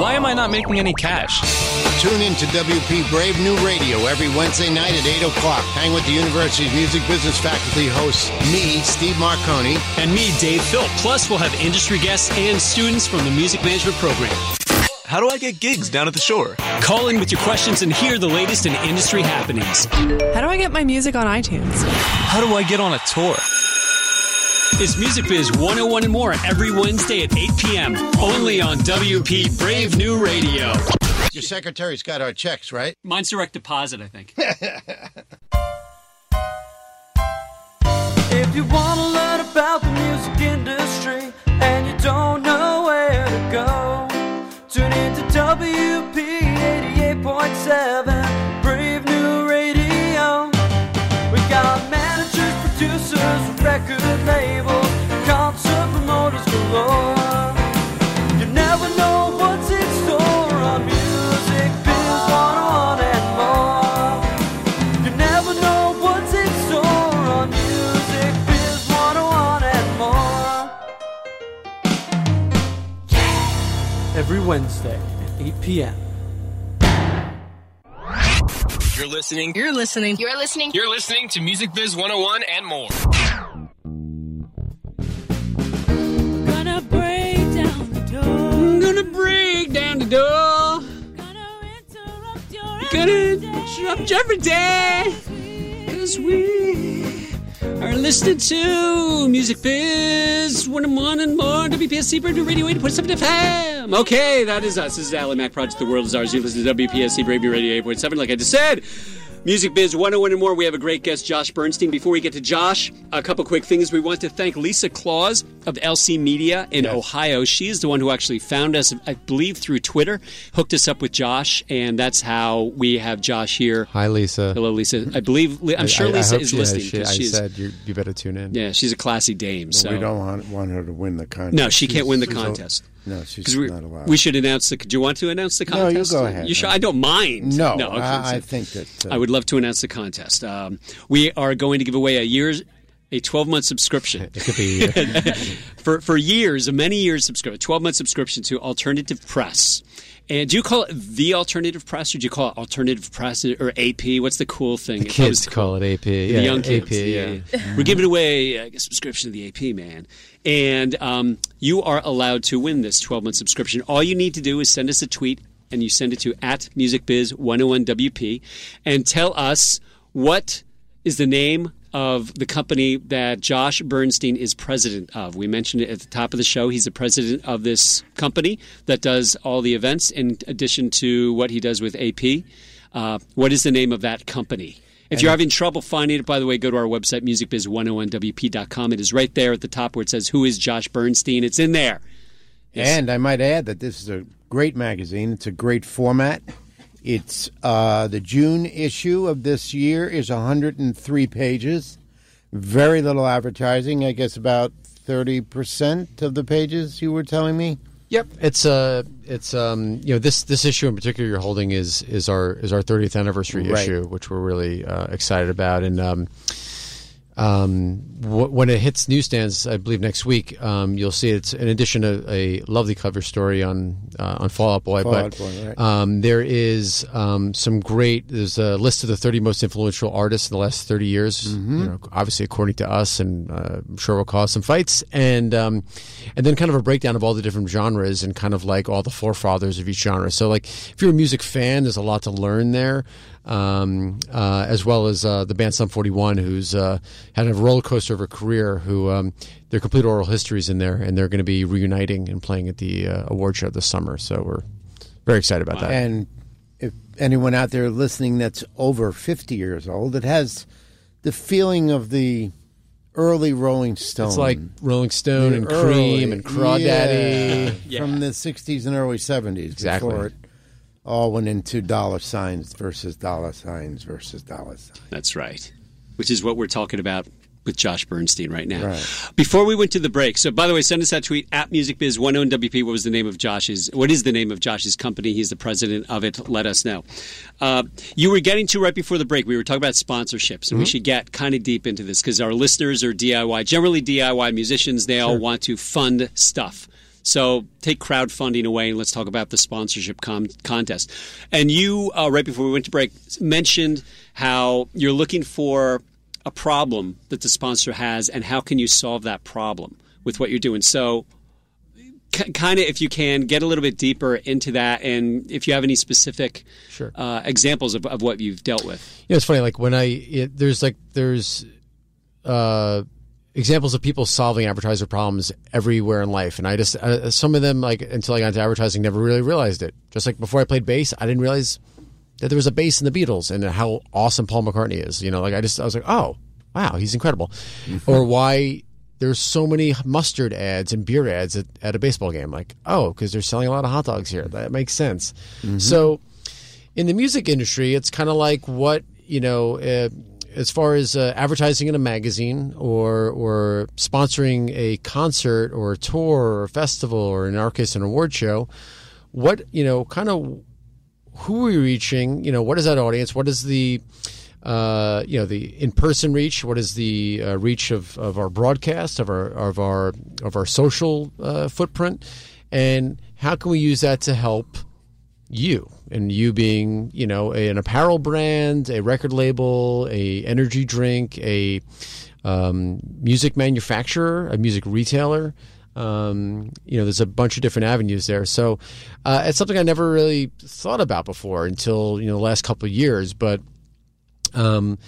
Speaker 7: Why am I not making any cash?
Speaker 1: Tune in to WP Brave New Radio every Wednesday night at 8 o'clock. Hang with the university's music business faculty hosts, me, Steve Marcone,
Speaker 2: And me, Dave Philp. Plus, we'll have industry guests and students from the music management program.
Speaker 5: How do I get gigs down at the shore?
Speaker 2: Call in with your questions and hear the latest in industry happenings.
Speaker 6: How do I get my music on iTunes?
Speaker 7: How do I get on a tour?
Speaker 2: It's Music Biz 101 and more every Wednesday at 8 p.m. Only on WP Brave New Radio.
Speaker 1: your secretary's got our checks, right?
Speaker 2: Mine's direct deposit, I think.
Speaker 8: If you want to learn about the music industry and you don't know where to go, tune in to WP 88.7 Wednesday at 8 p.m.
Speaker 7: You're listening.
Speaker 9: You're listening. You're listening.
Speaker 7: You're listening to Music Biz 101 and more.
Speaker 10: Gonna break down the door.
Speaker 2: Gonna break down the door.
Speaker 10: Gonna interrupt your
Speaker 2: Gonna
Speaker 10: everyday.
Speaker 2: interrupt every day. Cause we are listening to Music Biz 101 and more. WPSC Brave New Radio 8.7 FM. Okay, that is us. This is Ally Mac Project. The world is ours. You listen to WPSC New Radio 8.7. Like I just said, Music Biz 101 and more. We have a great guest, Josh Bernstein. Before we get to Josh, a couple quick things. We want to thank Lisa Claus of LC Media in Ohio. She is the one who actually found us, I believe, through Twitter, hooked us up with Josh, and that's how we have Josh here.
Speaker 4: Hi, Lisa.
Speaker 2: Hello, Lisa. I believe I'm sure
Speaker 4: I- I
Speaker 2: Lisa
Speaker 4: hope
Speaker 2: is
Speaker 4: she-
Speaker 2: listening
Speaker 4: she-
Speaker 2: because
Speaker 4: I said you, you better tune in.
Speaker 2: yeah, she's a classy dame. So
Speaker 1: we don't want, want her to win the contest.
Speaker 2: no, she
Speaker 1: She's-
Speaker 2: can't win the contest.
Speaker 1: No, she's
Speaker 2: we,
Speaker 1: not allowed.
Speaker 2: we should announce the. Do you want to announce the contest?
Speaker 1: No, you
Speaker 2: contest?
Speaker 1: go ahead.
Speaker 2: You sure? I don't mind.
Speaker 1: no,
Speaker 2: no. okay,
Speaker 1: I, I think that. Uh,
Speaker 2: I would love to announce the contest. Um, we are going to give away a year's a 12 month subscription
Speaker 4: It could be.
Speaker 2: for for years, a many years subscription, 12 month subscription to Alternative Press. And do you call it the Alternative Press, or do you call it Alternative Press or AP? What's the cool thing? Was
Speaker 4: kids
Speaker 2: to
Speaker 4: call it AP.
Speaker 2: the
Speaker 4: yeah,
Speaker 2: young
Speaker 4: AP.
Speaker 2: kids.
Speaker 4: yeah.
Speaker 2: We're giving away a subscription to the AP, man. And um, you are allowed to win this 12 month subscription. All you need to do is send us a tweet and you send it to at musicbiz101wp and tell us what is the name of the company that Josh Bernstein is president of. We mentioned it at the top of the show. He's the president of this company that does all the events in addition to what he does with AP. Uh, what is the name of that company? If you're having trouble finding it, by the way, go to our website, musicbiz101wp.com. It is right there at the top where it says, Who is Josh Bernstein? It's in there.
Speaker 1: And I might add that this is a great magazine. It's a great format. It's uh, the June issue of this year is 103 pages. very little advertising. I guess about thirty percent of the pages you were telling me.
Speaker 4: Yep, it's uh it's um you know this this issue in particular you're holding is is our is our 30th anniversary
Speaker 1: Right.
Speaker 4: issue, which we're really uh, excited about, and um um w- when it hits newsstands, I believe next week, um you'll see it's in addition to a lovely cover story on uh, on Fall Out Boy,
Speaker 1: Fall Out
Speaker 4: but
Speaker 1: Boy, right.
Speaker 4: um there is um some great there's a list of the 30 most influential artists in the last 30 years,
Speaker 1: Mm-hmm.
Speaker 4: you know, obviously according to us, and uh, I'm sure will cause some fights, and um, and then kind of a breakdown of all the different genres and kind of like all the forefathers of each genre. So like if you're a music fan, there's a lot to learn there, um, uh, as well as uh, the band Sum 41, who's uh, had a roller coaster of a career. Who um, their complete oral histories in there, and they're going to be reuniting and playing at the uh, award show this summer. So we're very excited about that.
Speaker 1: And if anyone out there listening that's over 50 years old, it has the feeling of the early Rolling Stone.
Speaker 4: It's like Rolling Stone
Speaker 1: The
Speaker 4: and
Speaker 1: early-
Speaker 4: Cream and Crawdaddy.
Speaker 1: yeah, from the 60s and early 70s.
Speaker 4: Exactly.
Speaker 1: All went into dollar signs versus dollar signs versus dollar signs.
Speaker 2: That's right. Which is what we're talking about with Josh Bernstein right now.
Speaker 1: Right.
Speaker 2: Before we went to the break, so by the way, send us that tweet at MusicBiz101WP. What was the name of Josh's? What is the name of Josh's company? He's the president of it. Let us know. Uh, you were getting to right before the break. We were talking about sponsorships, and we should get kind of deep into this because our listeners are DIY, generally DIY musicians. They all want to fund stuff. So take crowdfunding away and let's talk about the sponsorship com- contest. And you, uh, right before we went to break, mentioned how you're looking for a problem that the sponsor has and how can you solve that problem with what you're doing. So k- kind of, if you can, get a little bit deeper into that and if you have any specific
Speaker 4: Sure.
Speaker 2: uh, examples of, of what you've dealt with.
Speaker 4: You know, it's funny. Like when I it, there's like there's uh, examples of people solving advertiser problems everywhere in life, and I just uh, some of them like until I got into advertising, never really realized it. Just like before I played bass, I didn't realize that there was a bass in the Beatles and how awesome Paul McCartney is. You know, like I just I was like, oh wow, he's incredible, or why. There's so many mustard ads and beer ads at, at a baseball game. Like, oh, because they're selling a lot of hot dogs here. That makes sense. So, in the music industry, it's kind of like what you know, uh, as far as uh, advertising in a magazine or or sponsoring a concert or a tour or a festival or in our case an award show. What you know, kind of who are we reaching? You know, what is that audience? What is the uh, you know the in-person reach? What is the uh, reach of, of our broadcast of our of our of our social uh, footprint? And how can we use that to help you and you being you know an apparel brand a record label a energy drink a um, music manufacturer a music retailer um, you know there's a bunch of different avenues there. So uh, it's something i never really thought about before until you know the last couple of years. But um,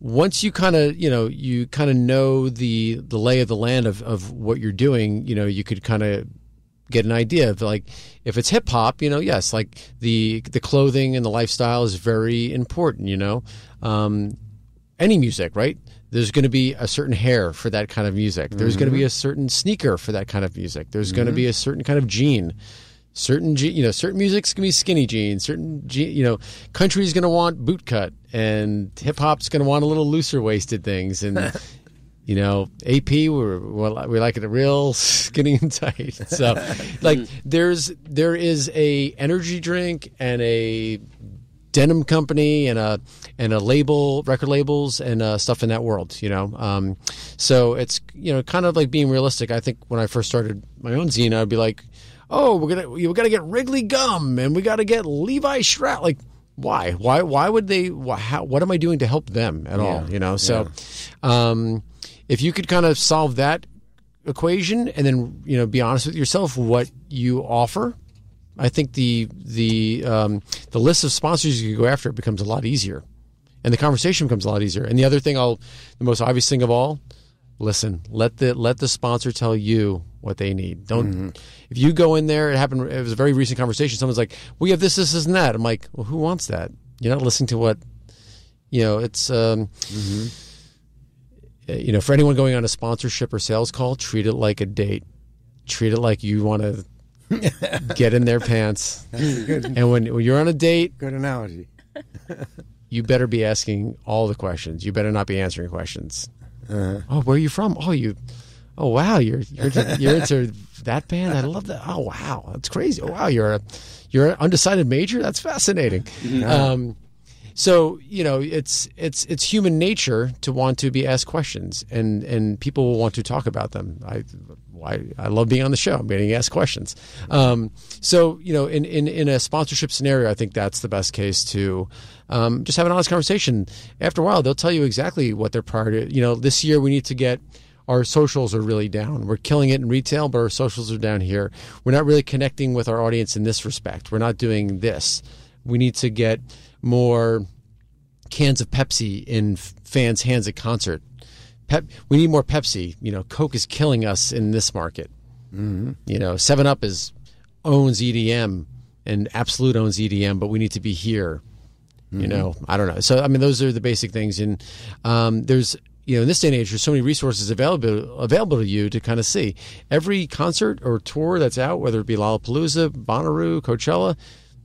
Speaker 4: once you kind of you know you kind of know the the lay of the land of, of what you're doing you know you could kind of get an idea of like if it's hip hop you know yes like the the clothing and the lifestyle is very important you know? Um, any music right? There's going to be a certain hair for that kind of music. There's going to be a certain sneaker for that kind of music. There's going to be a certain kind of jean certain je- you know certain music's gonna be skinny jeans. Certain je- you know country's gonna want boot cut and hip hop's gonna want a little looser waisted things and you know ap we're we're we like it real skinny and tight. So like there's there is a energy drink and a denim company and a and a label record labels and uh, stuff in that world you know? Um, so it's you know kind of like being realistic. I think when i first started my own zine i'd be like oh we're gonna we gotta get wrigley gum and we gotta get levi Strauss. like why? Why why would they why, how, what am i doing to help them at all you know? So um, if you could kind of solve that equation and then you know be honest with yourself what you offer I think the the um, the list of sponsors you could go after becomes a lot easier, and the conversation becomes a lot easier. And the other thing, I'll the most obvious thing of all, listen. Let the let the sponsor tell you what they need. Don't if you go in there. It happened. It was a very recent conversation. Someone's like, "We have this, this, this, and that." I'm like, "Well, who wants that?" You're not listening to what you know. It's um, uh, you know, for anyone going on a sponsorship or sales call, treat it like a date. Treat it like you want to get in their pants. And when, when you're on a date,
Speaker 1: good analogy.
Speaker 4: you better be asking all the questions. You better not be answering questions. Oh, where are you from? Oh, you. Oh, wow, you're you're, you're into that band. I love that. Oh, wow, that's crazy. Oh, wow, you're a you're an undecided major. That's fascinating. Um, so you know, it's it's it's human nature to want to be asked questions, and and people will want to talk about them. I why I love being on the show. I'm getting asked questions. Um, so you know, in, in in a sponsorship scenario, I think that's the best case to um, just have an honest conversation. After a while, they'll tell you exactly what their priority. You know, this year we need to get our socials are really down. We're killing it in retail, but our socials are down here. We're not really connecting with our audience in this respect. We're not doing this. We need to get more cans of Pepsi in fans' hands at concert. Pep, we need more Pepsi. You know, Coke is killing us in this market. Mm-hmm. You know, Seven Up is owns EDM and Absolut owns EDM, but we need to be here. You know, I don't know. So I mean, those are the basic things. And um, there's you know, in this day and age, there's so many resources available available to you to kind of see every concert or tour that's out, whether it be Lollapalooza, Bonnaroo, Coachella.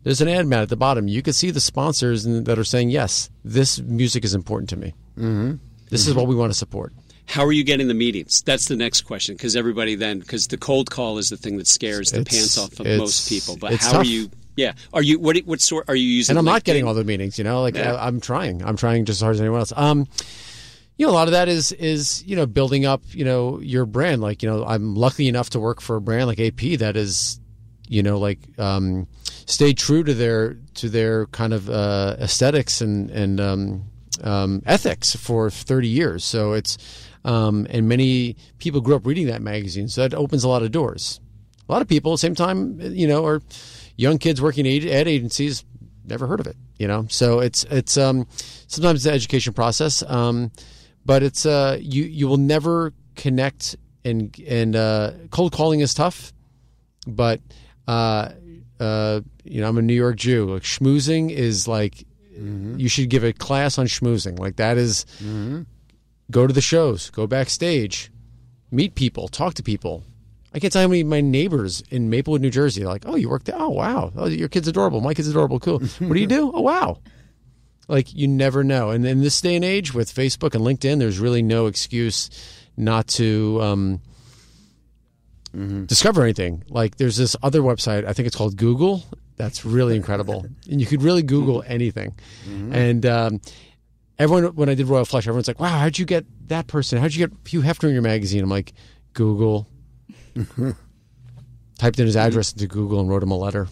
Speaker 4: There's an ad mat at the bottom. You can see the sponsors that are saying, "Yes, this music is important to me. Mm-hmm. This is what we want to support."
Speaker 2: How are you getting the meetings? That's the next question because everybody then because the cold call is the thing that scares the
Speaker 4: It's-
Speaker 2: pants off of most people. But how are you? Yeah, are you what? What sort are you using?
Speaker 4: and I'm not getting all the meetings. You know, like
Speaker 2: Yeah.
Speaker 4: I, I'm trying. I'm trying just as hard as anyone else. Um, you know, a lot of that is is you know building up you know your brand. Like you know, I'm lucky enough to work for a brand like AP that is, you know, like um, stayed true to their to their kind of uh, aesthetics and and um, um, ethics for 30 years. So it's um, and many people grew up reading that magazine, so that opens a lot of doors. A lot of people, at the same time, you know, are young kids working at ad agencies, never heard of it, you know. So it's it's um, sometimes the education process, um, but it's uh, you you will never connect and and uh, cold calling is tough, but uh, uh, you know I'm a New York Jew. Like schmoozing is like you should give a class on schmoozing. Like that is- go to the shows, go backstage, meet people, talk to people. I can't tell how many of my neighbors in Maplewood, New Jersey, are like, oh, you work there? Oh, wow. Oh, your kid's adorable. My kid's adorable. Cool. What do you do? Oh, wow. Like, you never know. And in this day and age with Facebook and LinkedIn, there's really no excuse not to um, discover anything. Like, there's this other website, I think it's called Google. That's really incredible. and you could really Google anything. And um, everyone, when I did Royal Flush, everyone's like, wow, how'd you get that person? How'd you get Hugh Hefner in your magazine? I'm like, Google. Typed in his address into Google and wrote him a letter.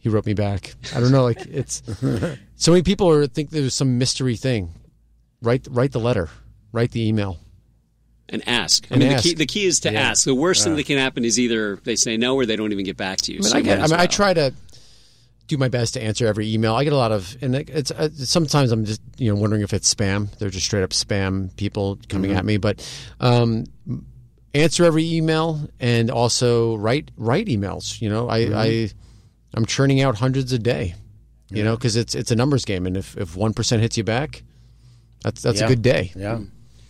Speaker 4: He wrote me back. I don't know, like it's so many people are think there's some mystery thing. Write write the letter. Write the email.
Speaker 2: And ask. I mean,
Speaker 4: ask.
Speaker 2: the key the key is to
Speaker 4: Yeah.
Speaker 2: ask. The worst thing that can happen is either they say no or they don't even get back to you.
Speaker 4: I mean,
Speaker 2: So
Speaker 4: I get.
Speaker 2: might
Speaker 4: I
Speaker 2: as
Speaker 4: mean, I try to do my best to answer every email. I get a lot of, and it- it's uh, sometimes I'm just you know wondering if it's spam. They're just straight up spam people coming at me. But um, answer every email and also write write emails. You know, I, I I'm churning out hundreds a day. You know, because it's it's a numbers game, and if if one percent hits you back, that's that's
Speaker 1: Yeah.
Speaker 4: a good day.
Speaker 1: Yeah. It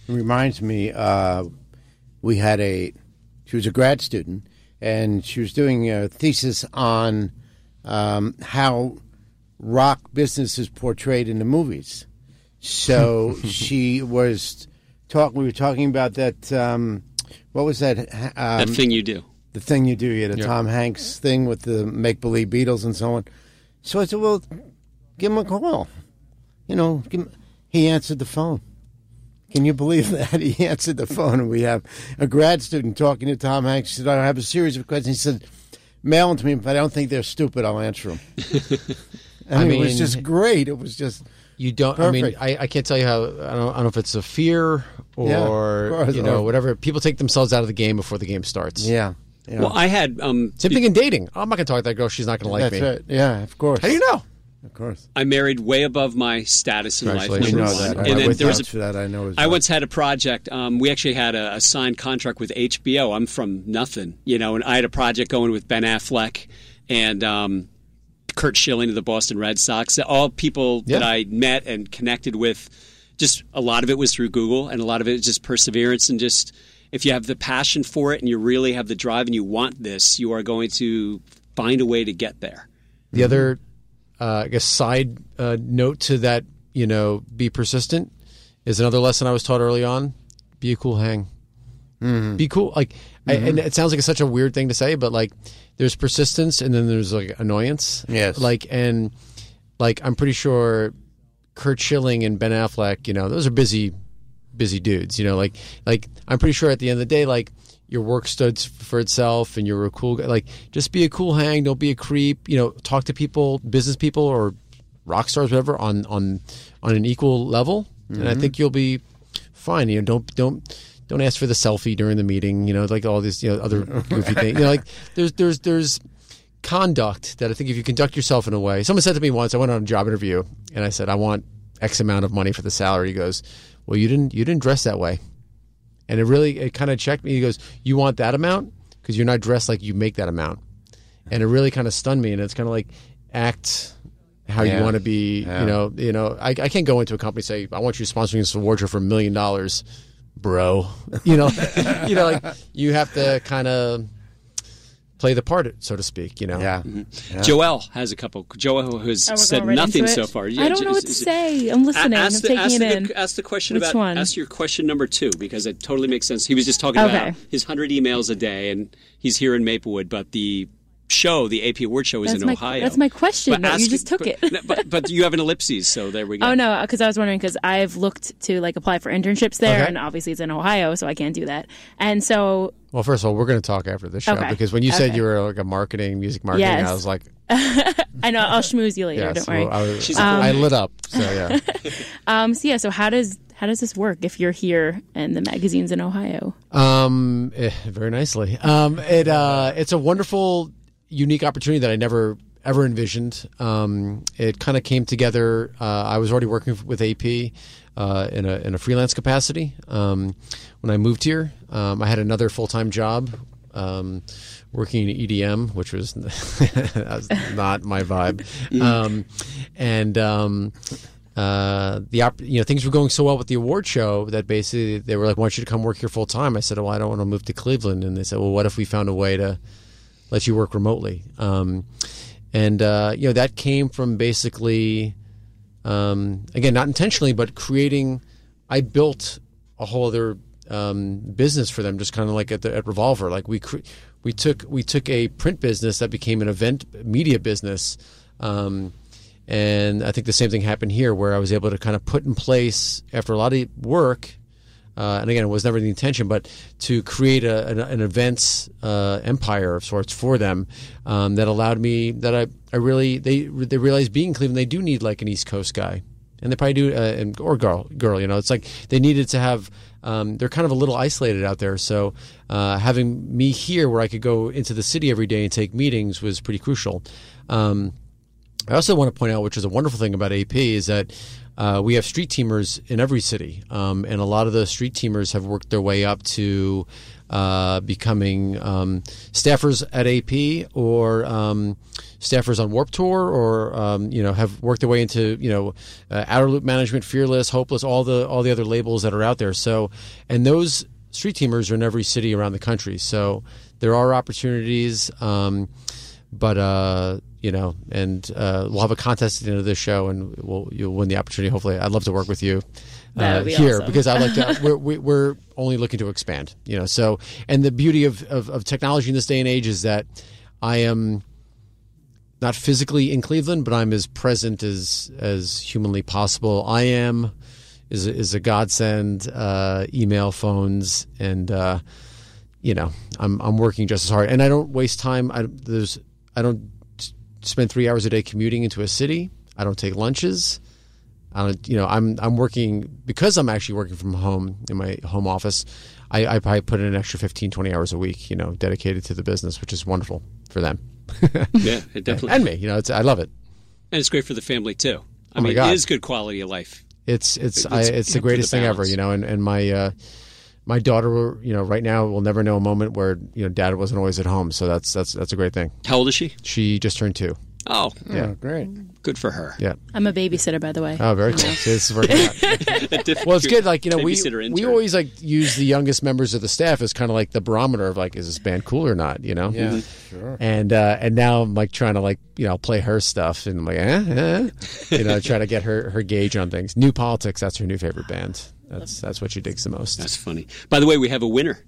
Speaker 1: reminds me, uh, we had a, she was a grad student, and she was doing a thesis on um, how rock business is portrayed in the movies. So she was talking, We were talking about that. Um, what was that? Um,
Speaker 2: that thing you do.
Speaker 1: the thing you do, yeah, the Tom Hanks thing with the make believe Beatles and so on. So I said, well, give him a call. You know, give him, he answered the phone. Can you believe that? He answered the phone, and we have a grad student talking to Tom Hanks. He said, I have a series of questions. He said, mail them to me. but I don't think they're stupid, I'll answer them. I
Speaker 4: I
Speaker 1: mean, it was just great. It was just
Speaker 4: You don't. I mean, I, I can't tell you how. I don't, I don't know if it's a fear or
Speaker 1: Yeah,
Speaker 4: you know
Speaker 1: Or-
Speaker 4: whatever. People take themselves out of the game before the game starts.
Speaker 1: yeah. yeah.
Speaker 2: Well, I had um,
Speaker 4: Same thing in dating. I'm not going to talk to that girl. She's not going to like
Speaker 1: That's
Speaker 4: me.
Speaker 1: right. Yeah, of course.
Speaker 4: How do you know?
Speaker 1: Of course.
Speaker 2: I married way above my status in life. Number one,
Speaker 1: that.
Speaker 2: and
Speaker 1: I
Speaker 2: then there was a
Speaker 1: for that. I know.
Speaker 2: I
Speaker 1: well.
Speaker 2: once had a project. Um, we actually had a, a signed contract with HBO. I'm from nothing, you know, and I had a project going with Ben Affleck and um, Curt Schilling of the Boston Red Sox. All people that I met and connected with. Just a lot of it was through Google, and a lot of it is just perseverance and just if you have the passion for it and you really have the drive and you want this, you are going to find a way to get there.
Speaker 4: The other, uh, I guess, side uh, note to that, you know, be persistent is another lesson I was taught early on. be a cool hang. Be cool. Like, I, and it sounds like it's such a weird thing to say, but like, there's persistence and then there's like annoyance.
Speaker 1: Yes.
Speaker 4: Like, and like, I'm pretty sure Curt Schilling and Ben Affleck, you know, those are busy, busy dudes. You know, like, like I'm pretty sure at the end of the day, like, your work stood for itself, and you're a cool guy. Like, just be a cool hang. Don't be a creep. You know, talk to people, business people, or rock stars, whatever, on on on an equal level, and I mm-hmm. think you'll be fine. You know, don't don't don't ask for the selfie during the meeting. You know, like all these you know other goofy things. You know, like there's there's there's conduct that I think if you conduct yourself in a way. Someone said to me once, I went on a job interview, and I said, I want X amount of money for the salary. He goes, Well, you didn't you didn't dress that way, and it really it kind of checked me. He goes, You want that amount because you're not dressed like you make that amount, and it really kind of stunned me. And it's kind of like act how
Speaker 1: Yeah.
Speaker 4: you want to be.
Speaker 1: Yeah.
Speaker 4: You know, you know. I, I can't go into a company and say I want you sponsoring this award show for a million dollars, bro. You know, you know, like you have to kind of play the part, so to speak. You know.
Speaker 1: Yeah. Mm-hmm.
Speaker 2: Joelle has a couple. Joelle has
Speaker 3: Oh,
Speaker 2: said
Speaker 3: right
Speaker 2: nothing so
Speaker 3: it?
Speaker 2: far.
Speaker 3: I don't know what to
Speaker 2: is- is-
Speaker 3: say. I'm listening.
Speaker 2: A- Ask
Speaker 3: I'm
Speaker 2: the,
Speaker 3: taking
Speaker 2: ask
Speaker 3: it
Speaker 2: the,
Speaker 3: in.
Speaker 2: Ask the question
Speaker 3: Which
Speaker 2: about.
Speaker 3: one?
Speaker 2: Ask your question number two because it totally makes sense. He was just talking
Speaker 3: Okay.
Speaker 2: about his hundred emails a day, and he's here in Maplewood, but the show, the AP Award Show, is
Speaker 3: That's
Speaker 2: in
Speaker 3: my-
Speaker 2: Ohio.
Speaker 3: that's my question. No, you just took
Speaker 2: but-
Speaker 3: it.
Speaker 2: but, but you have an ellipses, so there we go.
Speaker 3: Oh no, because I was wondering because I've looked to like apply for internships there,
Speaker 4: Okay.
Speaker 3: and obviously it's in Ohio, so I can't do that. And so
Speaker 4: Well, first of all, we're going to talk after the show
Speaker 3: Okay.
Speaker 4: because when you said
Speaker 3: Okay.
Speaker 4: you were like a marketing, music marketing,
Speaker 3: Yes.
Speaker 4: I was like,
Speaker 3: I know I'll schmooze you later.
Speaker 4: yes,
Speaker 3: don't worry.
Speaker 4: well, I, was,
Speaker 2: She's
Speaker 4: I lit up. So yeah,
Speaker 3: Um, so yeah, so how does how does this work if you're here and the magazine's in Ohio?
Speaker 4: um, eh, very nicely. Um, it uh, it's a wonderful, unique opportunity that I never ever envisioned. Um, it kind of came together. Uh, I was already working with AP uh, in a in a freelance capacity. Um, when I moved here, um, I had another full time job. Um, working in EDM, which was, was not my vibe, um, and um, uh, the op- you know things were going so well with the award show that basically they were like, "I want you to come work here full time." I said, "Well, I don't want to move to Cleveland," and they said, "Well, what if we found a way to let you work remotely?" Um, and uh, you know that came from basically, um, again, not intentionally, but creating. I built a whole other um, business for them, just kind of like at, the, at Revolver. Like we cre- we took we took a print business that became an event media business. Um, and I think the same thing happened here, where I was able to kind of put in place after a lot of work, uh, and again, it was never the intention, but to create a, an, an events uh, empire of sorts for them um, that allowed me that I, I really they they realized being Cleveland they do need like an East Coast guy, and they probably do uh, and, or girl girl you know it's like they needed to have um, they're kind of a little isolated out there, so uh, having me here where I could go into the city every day and take meetings was pretty crucial. Um, I also want to point out, which is a wonderful thing about AP, is that uh, we have street teamers in every city, um, and a lot of the street teamers have worked their way up to uh, becoming um, staffers at AP or um, staffers on Warped Tour, or um, you know have worked their way into you know uh, Outer Loop Management, Fearless, Hopeless, all the all the other labels that are out there. So, and those street teamers are in every city around the country. So there are opportunities. But uh, you know, and uh, we'll have a contest at the end of this show, and we'll you'll win the opportunity. Hopefully, I'd love to work with you uh,
Speaker 3: be
Speaker 4: here
Speaker 3: awesome.
Speaker 4: because I like to. We're, we- we're only looking to expand, you know. So, and the beauty of, of of technology in this day and age is that I am not physically in Cleveland, but I'm as present as as humanly possible. I am is a, is a godsend. Uh, email, phones, and uh, you know, I'm I'm working just as hard, and I don't waste time. I there's I don't spend three hours a day commuting into a city. I don't take lunches. I don't, you know, I'm I'm working because I'm actually working from home in my home office. I, I probably put in an extra 15, 20 hours a week, you know, dedicated to the business, which is wonderful for them
Speaker 2: Yeah, it definitely.
Speaker 4: and me. You know, it's I love it.
Speaker 2: And it's great for the family too. I
Speaker 4: Oh my
Speaker 2: mean,
Speaker 4: God.
Speaker 2: it is good quality of life.
Speaker 4: It's it's
Speaker 2: It's
Speaker 4: I, it's the greatest
Speaker 2: the
Speaker 4: thing ever, you know. And and my uh, my daughter, you know, right now will never know a moment where you know dad wasn't always at home. So that's that's that's a great thing.
Speaker 2: How old is she?
Speaker 4: She just turned two.
Speaker 2: Oh,
Speaker 1: Oh, great.
Speaker 2: good for her.
Speaker 4: Yeah.
Speaker 3: I'm a babysitter, by the way.
Speaker 4: Oh, very cool. See, this is working out. Well, it's good. Like you know, we
Speaker 2: Babysitter
Speaker 4: we always like use the youngest members of the staff as kind of like the barometer of like, is this band cool or not? You know.
Speaker 1: Yeah, sure.
Speaker 4: And uh, and now I'm like trying to like you know play her stuff and I'm like eh, eh, you know try to get her her gauge on things. New Politics, that's her new favorite band. That's that's what she digs the most.
Speaker 2: That's funny. By the way, we have a winner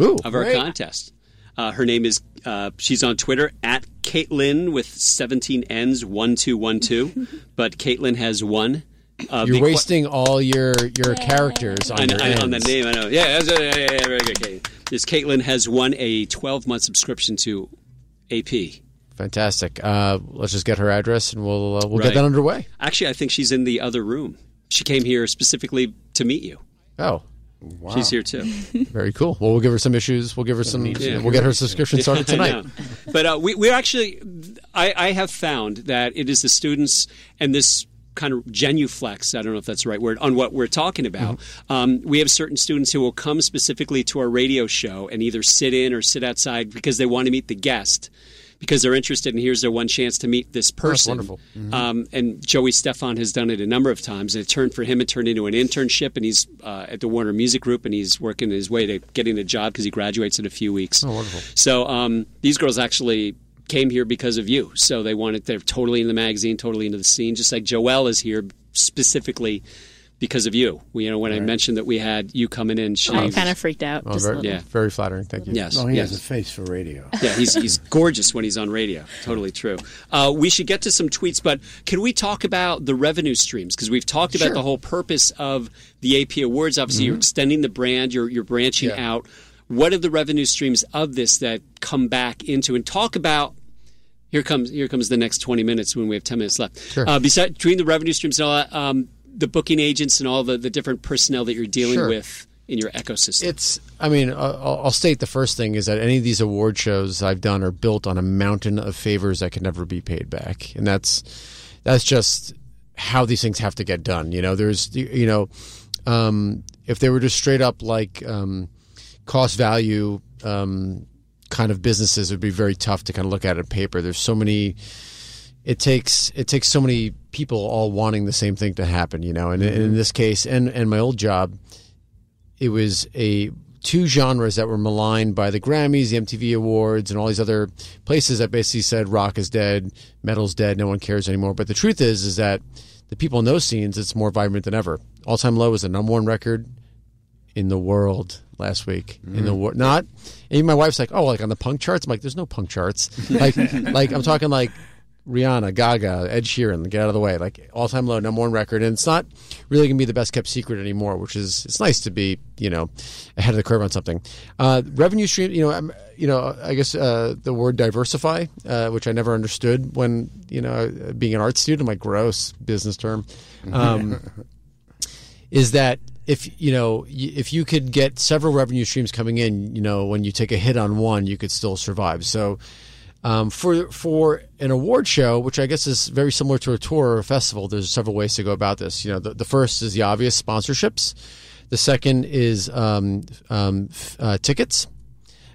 Speaker 4: Ooh,
Speaker 2: of our
Speaker 4: great.
Speaker 2: contest. Uh, her name is uh, she's on Twitter at Caitlin with seventeen N's one two one two, but Caitlin has won. Uh,
Speaker 4: You're
Speaker 2: the que-
Speaker 4: wasting all your your characters on
Speaker 2: I know,
Speaker 4: your
Speaker 2: I know, on the name. I know. Yeah, that's, yeah, yeah, yeah, very good. Caitlin. This Caitlin has won a twelve month subscription to AP.
Speaker 4: Fantastic. Uh, let's just get her address and we'll uh, we'll
Speaker 2: Right.
Speaker 4: get that underway.
Speaker 2: Actually, I think she's in the other room. She came here specifically to meet you.
Speaker 4: Oh,
Speaker 2: She's here too.
Speaker 4: very cool. Well, we'll give her some issues. We'll give her some.
Speaker 2: Yeah.
Speaker 4: We'll get her subscription started tonight.
Speaker 2: But uh, we, we're actually, I, I have found that it is the students and this kind of genuflex, I don't know if that's the right word, on what we're talking about.
Speaker 4: Mm-hmm.
Speaker 2: Um, we have certain students who will come specifically to our radio show and either sit in or sit outside because they want to meet the guest. Because they're interested, and here's their one chance to meet this person.
Speaker 4: wonderful.
Speaker 2: Um, and Joey Stefan has done it a number of times. And it turned for him, it turned into an internship, and he's uh, at the Warner Music Group, and he's working his way to getting a job because he graduates in a few weeks.
Speaker 4: Oh, wonderful.
Speaker 2: So um, these girls actually came here because of you. So they wanted they're totally in the magazine, totally into the scene. Just like Joelle is here specifically because of you. We, you know, when I mentioned that we had you coming in, she
Speaker 3: I kind of freaked out.
Speaker 4: Oh,
Speaker 3: just
Speaker 4: very,
Speaker 3: little.
Speaker 2: Yeah.
Speaker 4: very flattering. Thank you.
Speaker 2: yes,
Speaker 1: Oh, he
Speaker 2: yes.
Speaker 1: has a face for radio.
Speaker 2: Yeah, he's, he's gorgeous when he's on radio. Totally true. Uh, we should get to some tweets, but can we talk about the revenue streams? Because we've talked about the whole purpose of the AP Awards. Obviously, you're extending the brand, you're, you're branching
Speaker 4: Mm-hmm. Yeah.
Speaker 2: out. What are the revenue streams of this that come back into and talk about? Here comes here comes the next twenty minutes when we have ten minutes left.
Speaker 4: Sure.
Speaker 2: Uh, beside, between the revenue streams and all that, um, the booking agents and all the, the different personnel that you're dealing
Speaker 4: Sure.
Speaker 2: with in your ecosystem.
Speaker 4: It's. I mean, I'll, I'll state the first thing is that any of these award shows I've done are built on a mountain of favors that can never be paid back, and that's that's just how these things have to get done. You know, there's you know, um, if they were just straight up like um, cost value um, kind of businesses, it would be very tough to kind of look at it on paper. There's so many. It takes it takes so many people all wanting the same thing to happen, you know. And, and in mm-hmm. this case, and and my old job, it was a two genres that were maligned by the Grammys, the MTV Awards, and all these other places that basically said rock is dead, metal's dead, no one cares anymore. But the truth is, is that the people in those scenes, it's more vibrant than ever. All Time Low was the number one record in the world last week. In the mm-hmm. world, not even my wife's like, oh, like on the punk charts. I'm like, there's no punk charts. like, like I'm talking like Rihanna, Gaga, Ed Sheeran, get out of the way. Like all time low, number one record, and it's not really gonna be the best kept secret anymore. Which is it's nice to be you know ahead of the curve on something. Uh, revenue stream, you know, I'm, you know, I guess uh, the word diversify, uh, which I never understood when you know being an art student. I'm like gross business term. Um, is that if you know if you could get several revenue streams coming in, you know, when you take a hit on one, you could still survive. So um, for for an award show, which I guess is very similar to a tour or a festival, there's several ways to go about this. You know, the, the first is the obvious sponsorships. The second is um, um, uh, tickets.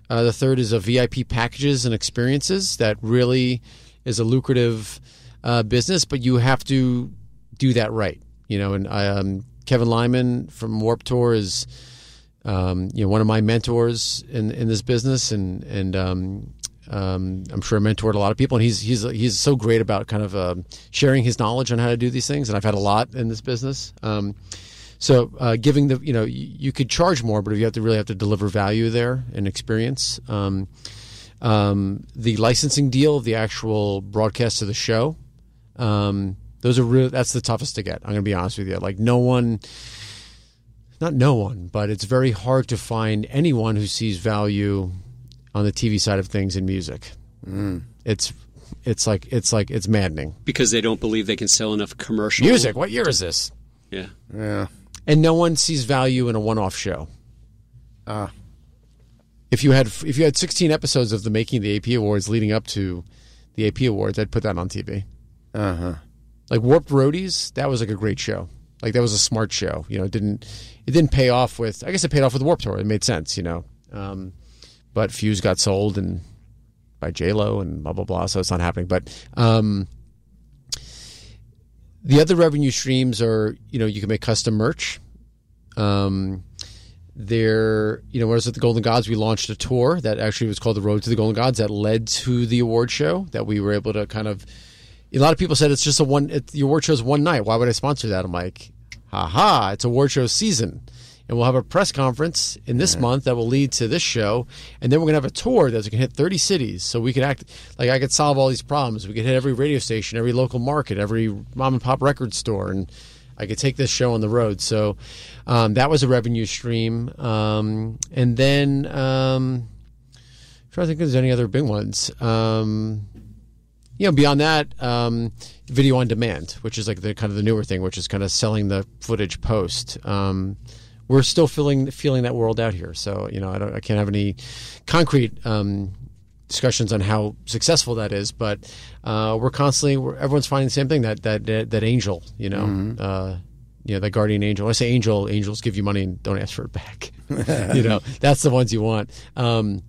Speaker 4: Uh, the third is a VIP packages and experiences that really is a lucrative uh, business, but you have to do that right. You know, and um, Kevin Lyman from Warped Tour is um, you know one of my mentors in in this business, and and um, I'm sure mentored a lot of people, and he's he's he's so great about kind of uh, sharing his knowledge on how to do these things, and I've had a lot in this business. Um, so uh, giving the you know you, you could charge more, but if you have to really have to deliver value there and experience. Um, um, the licensing deal the actual broadcast of the show, um, those are real. That's the toughest to get. I'm going to be honest with you. Like no one, not no one, but it's very hard to find anyone who sees value on the TV side of things in music. It's it's like it's like it's maddening.
Speaker 2: because they don't believe they can sell enough commercial
Speaker 4: Music. What year is this?
Speaker 2: Yeah.
Speaker 1: Yeah.
Speaker 4: and no one sees value in a one-off show.
Speaker 1: Ah.
Speaker 4: If you had if you had 16 episodes of the making of the AP Awards leading up to the AP Awards, I'd put that on TV.
Speaker 1: Uh huh.
Speaker 4: Like Warped Roadies, that was like a great show. Like that was a smart show. You know, it didn't it didn't pay off with I guess it paid off with Warped Tour. It made sense, you know. Um, but Fuse got sold and by J Lo and blah blah blah, so it's not happening. But um, the other revenue streams are, you know, you can make custom merch. Um, there, you know, whereas at the Golden Gods, we launched a tour that actually was called the Road to the Golden Gods that led to the award show that we were able to kind of. A lot of people said it's just a one. It, the award show's one night. Why would I sponsor that? I'm like, ha ha! It's award show season. And we'll have a press conference in this month that will lead to this show, and then we're gonna have a tour that's gonna hit 30 cities. So we could act like I could solve all these problems. We could hit every radio station, every local market, every mom and pop record store, and I could take this show on the road. So um, that was a revenue stream, um, and then. Um, I'm trying to think if there's any other big ones. Um, you know, beyond that, um, video on demand, which is like the kind of the newer thing, which is kind of selling the footage post. Um, we're still feeling feeling that world out here, so you know, I, don't, I can't have any concrete um, discussions on how successful that is, but uh, we're constantly, we're, everyone's finding the same thing that that that, that angel, you know. Uh, you know, the guardian angel. When I say angel, angels give you money and don't ask for it back. you know, that's the ones you want. Um,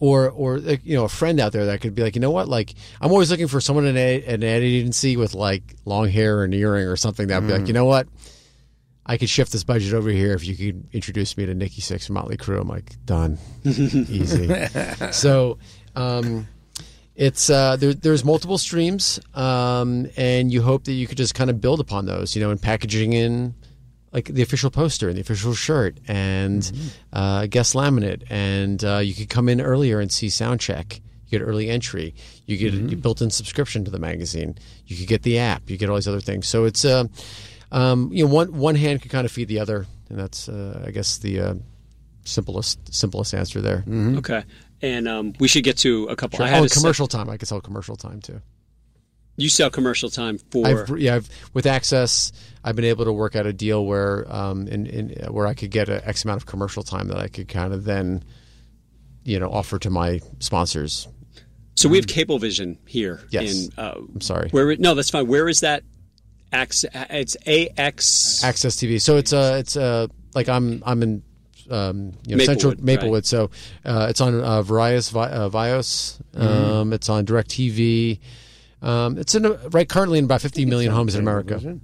Speaker 4: or or you know a friend out there that could be like you know what like I'm always looking for someone in a, an ad agency with like long hair or an earring or something that'd be like you know what I could shift this budget over here if you could introduce me to Nikki Sixx from Motley Crue I'm like done easy so um, it's uh, there, there's multiple streams um, and you hope that you could just kind of build upon those you know and packaging in like the official poster and the official shirt and uh, guest laminate, and uh, you could come in earlier and see sound check. You get early entry. You get a built-in subscription to the magazine. You could get the app. You get all these other things. So it's uh, um, you know one one hand can kind of feed the other, and that's uh, I guess the uh, simplest simplest answer there.
Speaker 2: Okay. And um, we should get to a couple.
Speaker 4: Sure.
Speaker 2: I had
Speaker 4: Oh,
Speaker 2: a
Speaker 4: and
Speaker 2: se-
Speaker 4: commercial time. I could sell commercial time too.
Speaker 2: You sell commercial time for.
Speaker 4: I've, yeah, I've, with AXS, I've been able to work out a deal where, um, in, in where I could get a X amount of commercial time that I could kind of then, you know, offer to my sponsors.
Speaker 2: so we have Cablevision here.
Speaker 4: Yes.
Speaker 2: In, uh,
Speaker 4: I'm sorry,
Speaker 2: where? No, that's fine. Where is that? Ax, it's AX.
Speaker 4: AXS TV. So it's uh, it's uh, like I'm I'm in. Um, you know, Central
Speaker 2: Maplewood,
Speaker 4: Maplewood, so uh, it's on uh, Various Vi- uh, FiOS. Um, It's on DirecTV. Um, it's in a, right currently in about 50 million homes in America.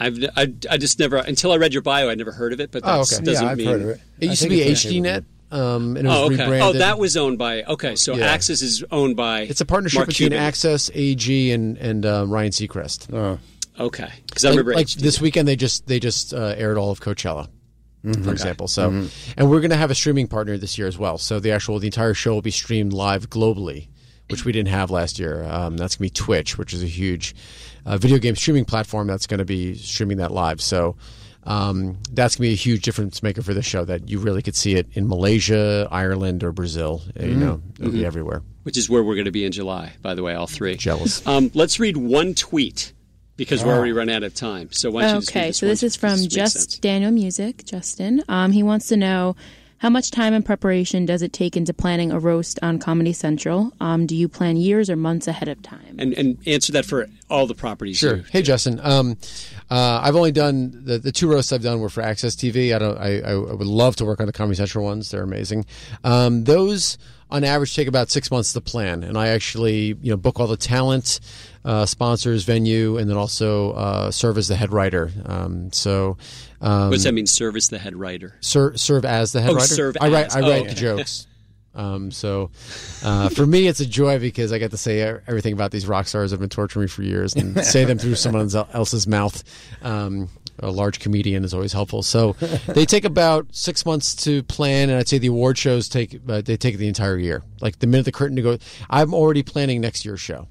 Speaker 2: I've I, I just never until I read your bio. I never heard of it, but
Speaker 4: Oh,
Speaker 2: that
Speaker 4: okay.
Speaker 2: doesn't
Speaker 1: yeah, I've
Speaker 2: mean.
Speaker 1: heard of it.
Speaker 4: It used to be
Speaker 1: it's on
Speaker 4: HDNet, um, and it was
Speaker 2: Oh, okay.
Speaker 4: rebranded.
Speaker 2: Oh, that was owned by. Okay, so
Speaker 4: Yeah.
Speaker 2: AXS is owned by.
Speaker 4: It's a partnership
Speaker 2: Mark
Speaker 4: between
Speaker 2: Cuban.
Speaker 4: Access, AG, and and uh, Ryan Seacrest.
Speaker 1: Oh.
Speaker 2: Okay, because I remember
Speaker 4: like
Speaker 2: HD.
Speaker 4: this weekend they just they just uh, aired all of Coachella,
Speaker 2: Mm-hmm.
Speaker 4: for example. So, and we're going to have a streaming partner this year as well. So the actual the entire show will be streamed live globally, which we didn't have last year. Um, that's going to be Twitch, which is a huge uh, video game streaming platform that's going to be streaming that live. So. Um, that's gonna be a huge difference maker for the show. That you really could see it in Malaysia, Ireland, or Brazil. Uh, You know, it'll
Speaker 2: Mm-hmm.
Speaker 4: be everywhere.
Speaker 2: which is where we're going to be in July. By the way, all three.
Speaker 4: Jealous.
Speaker 2: Um, let's read one tweet because we're already run out of time. So why don't you just
Speaker 3: Okay,
Speaker 2: this
Speaker 3: so
Speaker 2: one?
Speaker 3: this is from
Speaker 2: This
Speaker 3: Just
Speaker 2: sense.
Speaker 3: Daniel Music, Justin. Um, he wants to know how much time and preparation does it take into planning a roast on Comedy Central? Um, do you plan years or months ahead of time?
Speaker 2: and and answer that for all the properties.
Speaker 4: Sure.
Speaker 2: you-
Speaker 4: Hey, Justin. Um, uh, I've only done the, the two roasts I've done were for AXS TV. I don't. I, I would love to work on the Comedy Central ones. They're amazing. Um, those on average take about six months to plan, and I actually you know book all the talent, uh, sponsors, venue, and then also uh, serve as the head writer. Um, so. Um,
Speaker 2: What does that mean? Service the head writer.
Speaker 4: ser- serve as the head
Speaker 2: Oh,
Speaker 4: writer.
Speaker 2: serve
Speaker 4: I write.
Speaker 2: as.
Speaker 4: I
Speaker 2: Oh, okay.
Speaker 4: the jokes. Um, so uh, for me, it's a joy because I get to say everything about these rock stars that have been torturing me for years and say them through someone else's mouth. Um, a large comedian is always helpful. So they take about six months to plan, and I'd say the award shows take uh, they take the entire year. Like the minute the curtain to go, I'm already planning next year's show.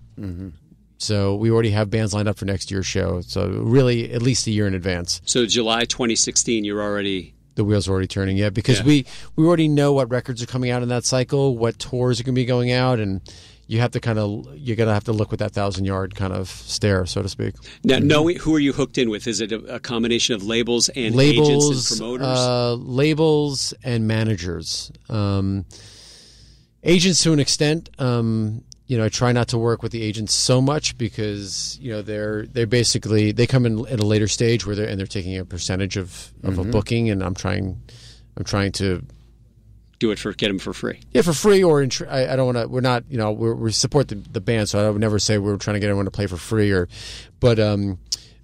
Speaker 4: So we already have bands lined up for next year's show. So really, at least a year in advance
Speaker 2: So July 2016, you're already.
Speaker 4: the wheels are already turning yeah because
Speaker 2: Yeah.
Speaker 4: we we already know what records are coming out in that cycle what tours are going to be going out and you have to kind of you're going to have to look with that thousand yard kind of stare so to speak
Speaker 2: Now, knowing who are you hooked in with? Is it a, a combination of labels and
Speaker 4: labels
Speaker 2: agents and promoters?
Speaker 4: uh, labels and managers um, agents to an extent um, you know I try not to work with the agents so much because you know they're they're basically they come in at a later stage where they're and they're taking a percentage of, of a booking and I'm trying I'm trying to
Speaker 2: Do it for get them for free.
Speaker 4: Yeah, for free or in tr- I, I don't want to. We're not, you know, we're, we support the, the band, so I would never say we're trying to get everyone to play for free or, but um,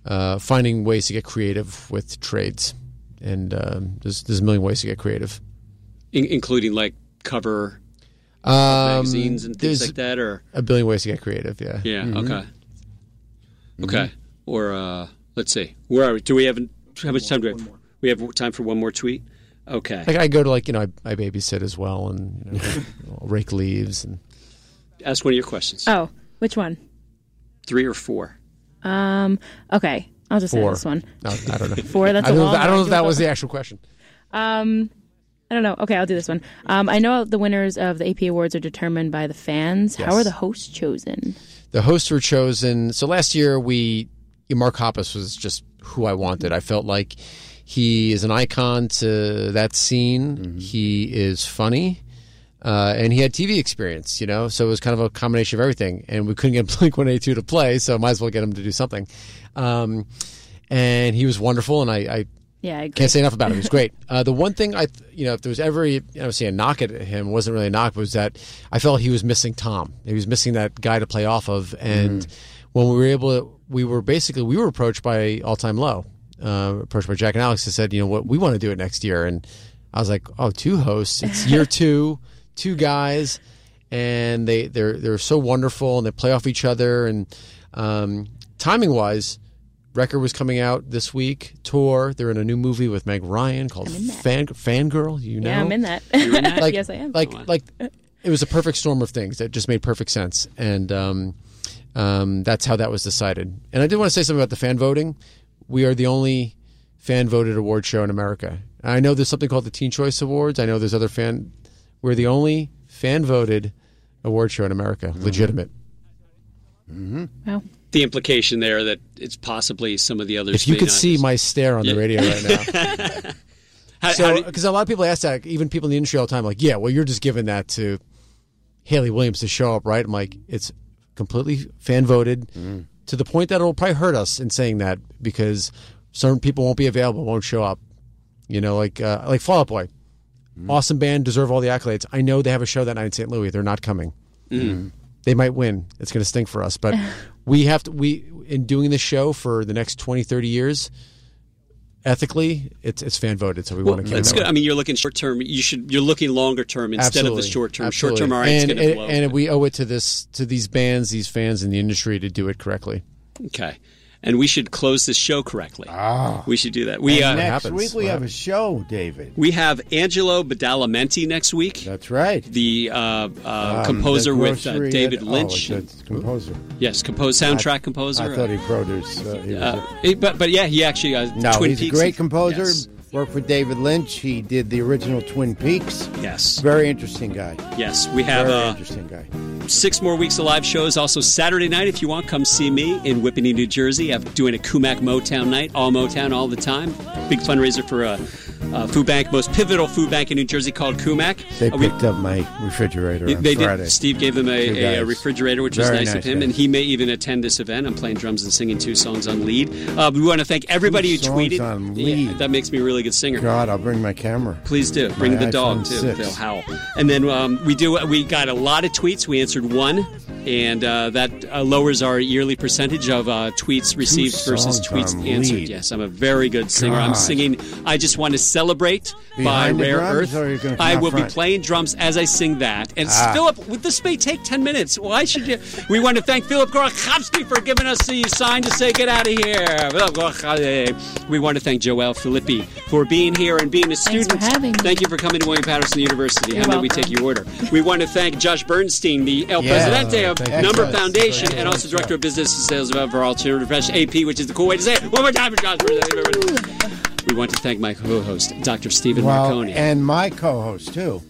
Speaker 4: uh, finding ways to get creative with trades, and um, there's there's a million ways to get creative.
Speaker 2: In, including like cover
Speaker 4: Um,
Speaker 2: magazines and things
Speaker 4: there's
Speaker 2: like that, or
Speaker 4: A billion ways to get creative. Yeah.
Speaker 2: yeah,
Speaker 4: Mm-hmm.
Speaker 2: okay, okay, or uh, let's see, where are we? Do we have how much time do we have? We have time for one more tweet. Okay.
Speaker 4: Like I go to like you know I, I babysit as well and you know, rake leaves and
Speaker 2: Ask one of your questions.
Speaker 3: Oh, which one?
Speaker 2: Three or four.
Speaker 3: Um. Okay, I'll just say
Speaker 4: four.
Speaker 3: this one.
Speaker 4: No, I don't know.
Speaker 3: Four. That's
Speaker 4: I
Speaker 3: a
Speaker 4: don't, know
Speaker 3: long
Speaker 4: if- I don't know if that was the actual question.
Speaker 3: Um, I don't know. Okay, I'll do this one. Um, I know the winners of the AP awards are determined by the fans. How are the hosts chosen?
Speaker 4: The hosts were chosen. So last year we Mark Hoppus was just who I wanted. I felt like he is an icon to that scene. He is funny. Uh, and he had TV experience, you know, so it was kind of a combination of everything. And we couldn't get Blink One Eighty Two to play, so might as well get him to do something. Um, and he was wonderful, and I, I
Speaker 3: Yeah, I agree.
Speaker 4: can't say enough about him. He was great. Uh, the one thing I, th- you know, if there was ever, you know, say a knock at him, it wasn't really a knock, was that I felt he was missing Tom. He was missing that guy to play off of. And when we were able to, we were basically, we were approached by All Time Low, uh, approached by Jack and Alex who said, you know what, we want to do it next year. And I was like, oh, two hosts. It's year two, two guys. And they, they're, they're so wonderful and they play off each other. And um, timing wise, record was coming out this week. Tour. They're in a new movie with Meg Ryan called Fan Fangirl. You know,
Speaker 3: Yeah, I'm in that.
Speaker 4: Like,
Speaker 3: yes, I am.
Speaker 4: Like, like it was a perfect storm of things that just made perfect sense, and um, um, that's how that was decided. And I did want to say something about the fan voting. We are the only fan voted award show in America. I know there's something called the Teen Choice Awards. I know there's other fan. We're the only fan voted award show in America, legitimate.
Speaker 3: Wow.
Speaker 2: The implication there that it's possibly some of the others.
Speaker 4: If you
Speaker 2: may
Speaker 4: could
Speaker 2: not-
Speaker 4: see my stare on
Speaker 2: Yeah.
Speaker 4: the radio right now.
Speaker 2: How- how
Speaker 4: so
Speaker 2: did-
Speaker 4: because a lot of people ask that, even people in the industry all the time, like, yeah, well, you're just giving that to Hayley Williams to show up, right? I'm like, it's completely fan voted to the point that it'll probably hurt us in saying that because certain people won't be available, won't show up. You know, like uh, like Fall Out Boy, awesome band, deserve all the accolades. I know they have a show that night in St. Louis. They're not coming. They might win. It's going to stink for us, but we have to. We in doing this show for the next 20, 30 years. Ethically, it's it's fan voted, so we
Speaker 2: Well,
Speaker 4: want to keep
Speaker 2: that's
Speaker 4: it
Speaker 2: good. I mean, you're looking short term. You should. You're looking longer term instead of the short term.
Speaker 4: Absolutely.
Speaker 2: Short term, all right, it's
Speaker 4: and,
Speaker 2: going to
Speaker 4: and,
Speaker 2: blow.
Speaker 4: and we owe it to this to these bands, these fans in the industry to do it correctly.
Speaker 2: okay, and we should close this show correctly.
Speaker 1: Ah.
Speaker 2: We should do that. We uh,
Speaker 1: next
Speaker 4: happens?
Speaker 1: week we
Speaker 4: What
Speaker 1: have a show, David.
Speaker 2: we have Angelo Badalamenti next week.
Speaker 1: That's right.
Speaker 2: the uh, uh,
Speaker 1: Um,
Speaker 2: composer
Speaker 1: the
Speaker 2: with uh, David
Speaker 1: at-
Speaker 2: Lynch.
Speaker 1: Oh, it's composer.
Speaker 2: yes, compose soundtrack composer.
Speaker 1: I thought he produced. Uh, he
Speaker 2: Uh,
Speaker 1: a-
Speaker 2: but but yeah, he actually uh,
Speaker 1: no,
Speaker 2: Twin
Speaker 1: he's
Speaker 2: Peaks.
Speaker 1: a great composer.
Speaker 2: Yes.
Speaker 1: Worked for David Lynch. He did the original Twin Peaks.
Speaker 2: Yes,
Speaker 1: Very interesting guy.
Speaker 2: yes. We have a.
Speaker 1: Very
Speaker 2: uh,
Speaker 1: interesting guy.
Speaker 2: six more weeks of live shows. Also Saturday night, if you want, come see me in Whippany, New Jersey. I'm doing a CUMAC Motown night, all Motown, all the time. Big fundraiser for a, a food bank, most pivotal food bank in New Jersey called CUMAC.
Speaker 1: They
Speaker 2: Uh, we-
Speaker 1: picked up my refrigerator on
Speaker 2: they
Speaker 1: Friday.
Speaker 2: did. Steve gave them a, a, refrigerator, which was
Speaker 1: Very
Speaker 2: nice, of him,
Speaker 1: guys.
Speaker 2: and he may even attend this event. I'm playing drums and singing two songs on lead. Uh, we want to thank everybody
Speaker 1: Two
Speaker 2: who
Speaker 1: songs
Speaker 2: tweeted.
Speaker 1: on
Speaker 2: Yeah, that makes me a really good singer.
Speaker 1: God, I'll bring my camera.
Speaker 2: Please do bring
Speaker 1: My
Speaker 2: the dog too.
Speaker 1: 6.
Speaker 2: They'll howl. And then um, we do. We got a lot of tweets. We answered one, and uh, that uh, lowers our yearly percentage of uh, tweets received versus tweets answered.
Speaker 1: lead.
Speaker 2: Yes, I'm a very good singer. I'm singing. I just want to celebrate
Speaker 1: Behind
Speaker 2: by
Speaker 1: the
Speaker 2: Rare Earth.
Speaker 1: or you're gonna come
Speaker 2: I will
Speaker 1: front?
Speaker 2: be playing drums as I sing that. And
Speaker 1: Ah.
Speaker 2: Philip, this may take ten minutes. Why should you? We want to thank Philip Gorokowski for giving us the sign to say get out of here. We want to thank Joel Filippi for being here and being a
Speaker 3: Thanks for
Speaker 2: student.
Speaker 3: having me.
Speaker 2: Thank you for coming to William Paterson University.
Speaker 3: You're
Speaker 2: How may we take your order? We want to thank Josh Bernstein, the El
Speaker 1: Yeah.
Speaker 2: Presidente of Number
Speaker 1: Yes.
Speaker 2: Foundation,
Speaker 1: Very
Speaker 2: and also Director of Business and Sales of Overall Alternative Profession, AP, which is the cool way to say it. One more time for Josh Bernstein. We want to thank my co-host, Dr. Stephen
Speaker 1: Well,
Speaker 2: Marcone.
Speaker 1: and my co-host too.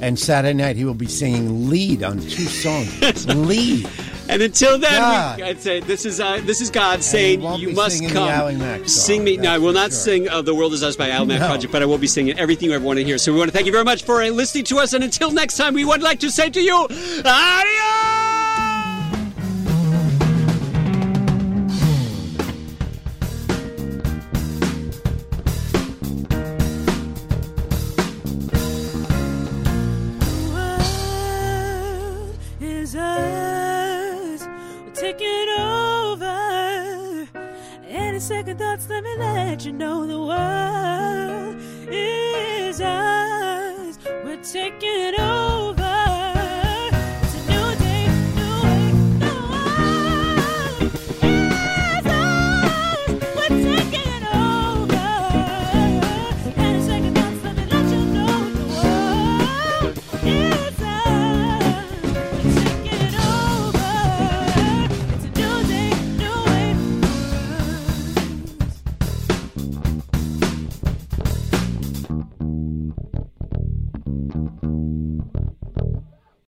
Speaker 1: And Saturday night he will be singing lead on two songs. lead.
Speaker 2: And until then, we, I'd say this is uh, this is God saying you must come. Sing me. No, I will not
Speaker 1: sure.
Speaker 2: sing uh, "The World Is Us" by Al Mac
Speaker 1: No.
Speaker 2: Project, but I will be singing everything you ever want to hear. So we want to thank you very much for uh, listening to us, and until next time, we would like to say to you, adios.
Speaker 10: Thoughts, let me let you know the world is ours. We're taking it over.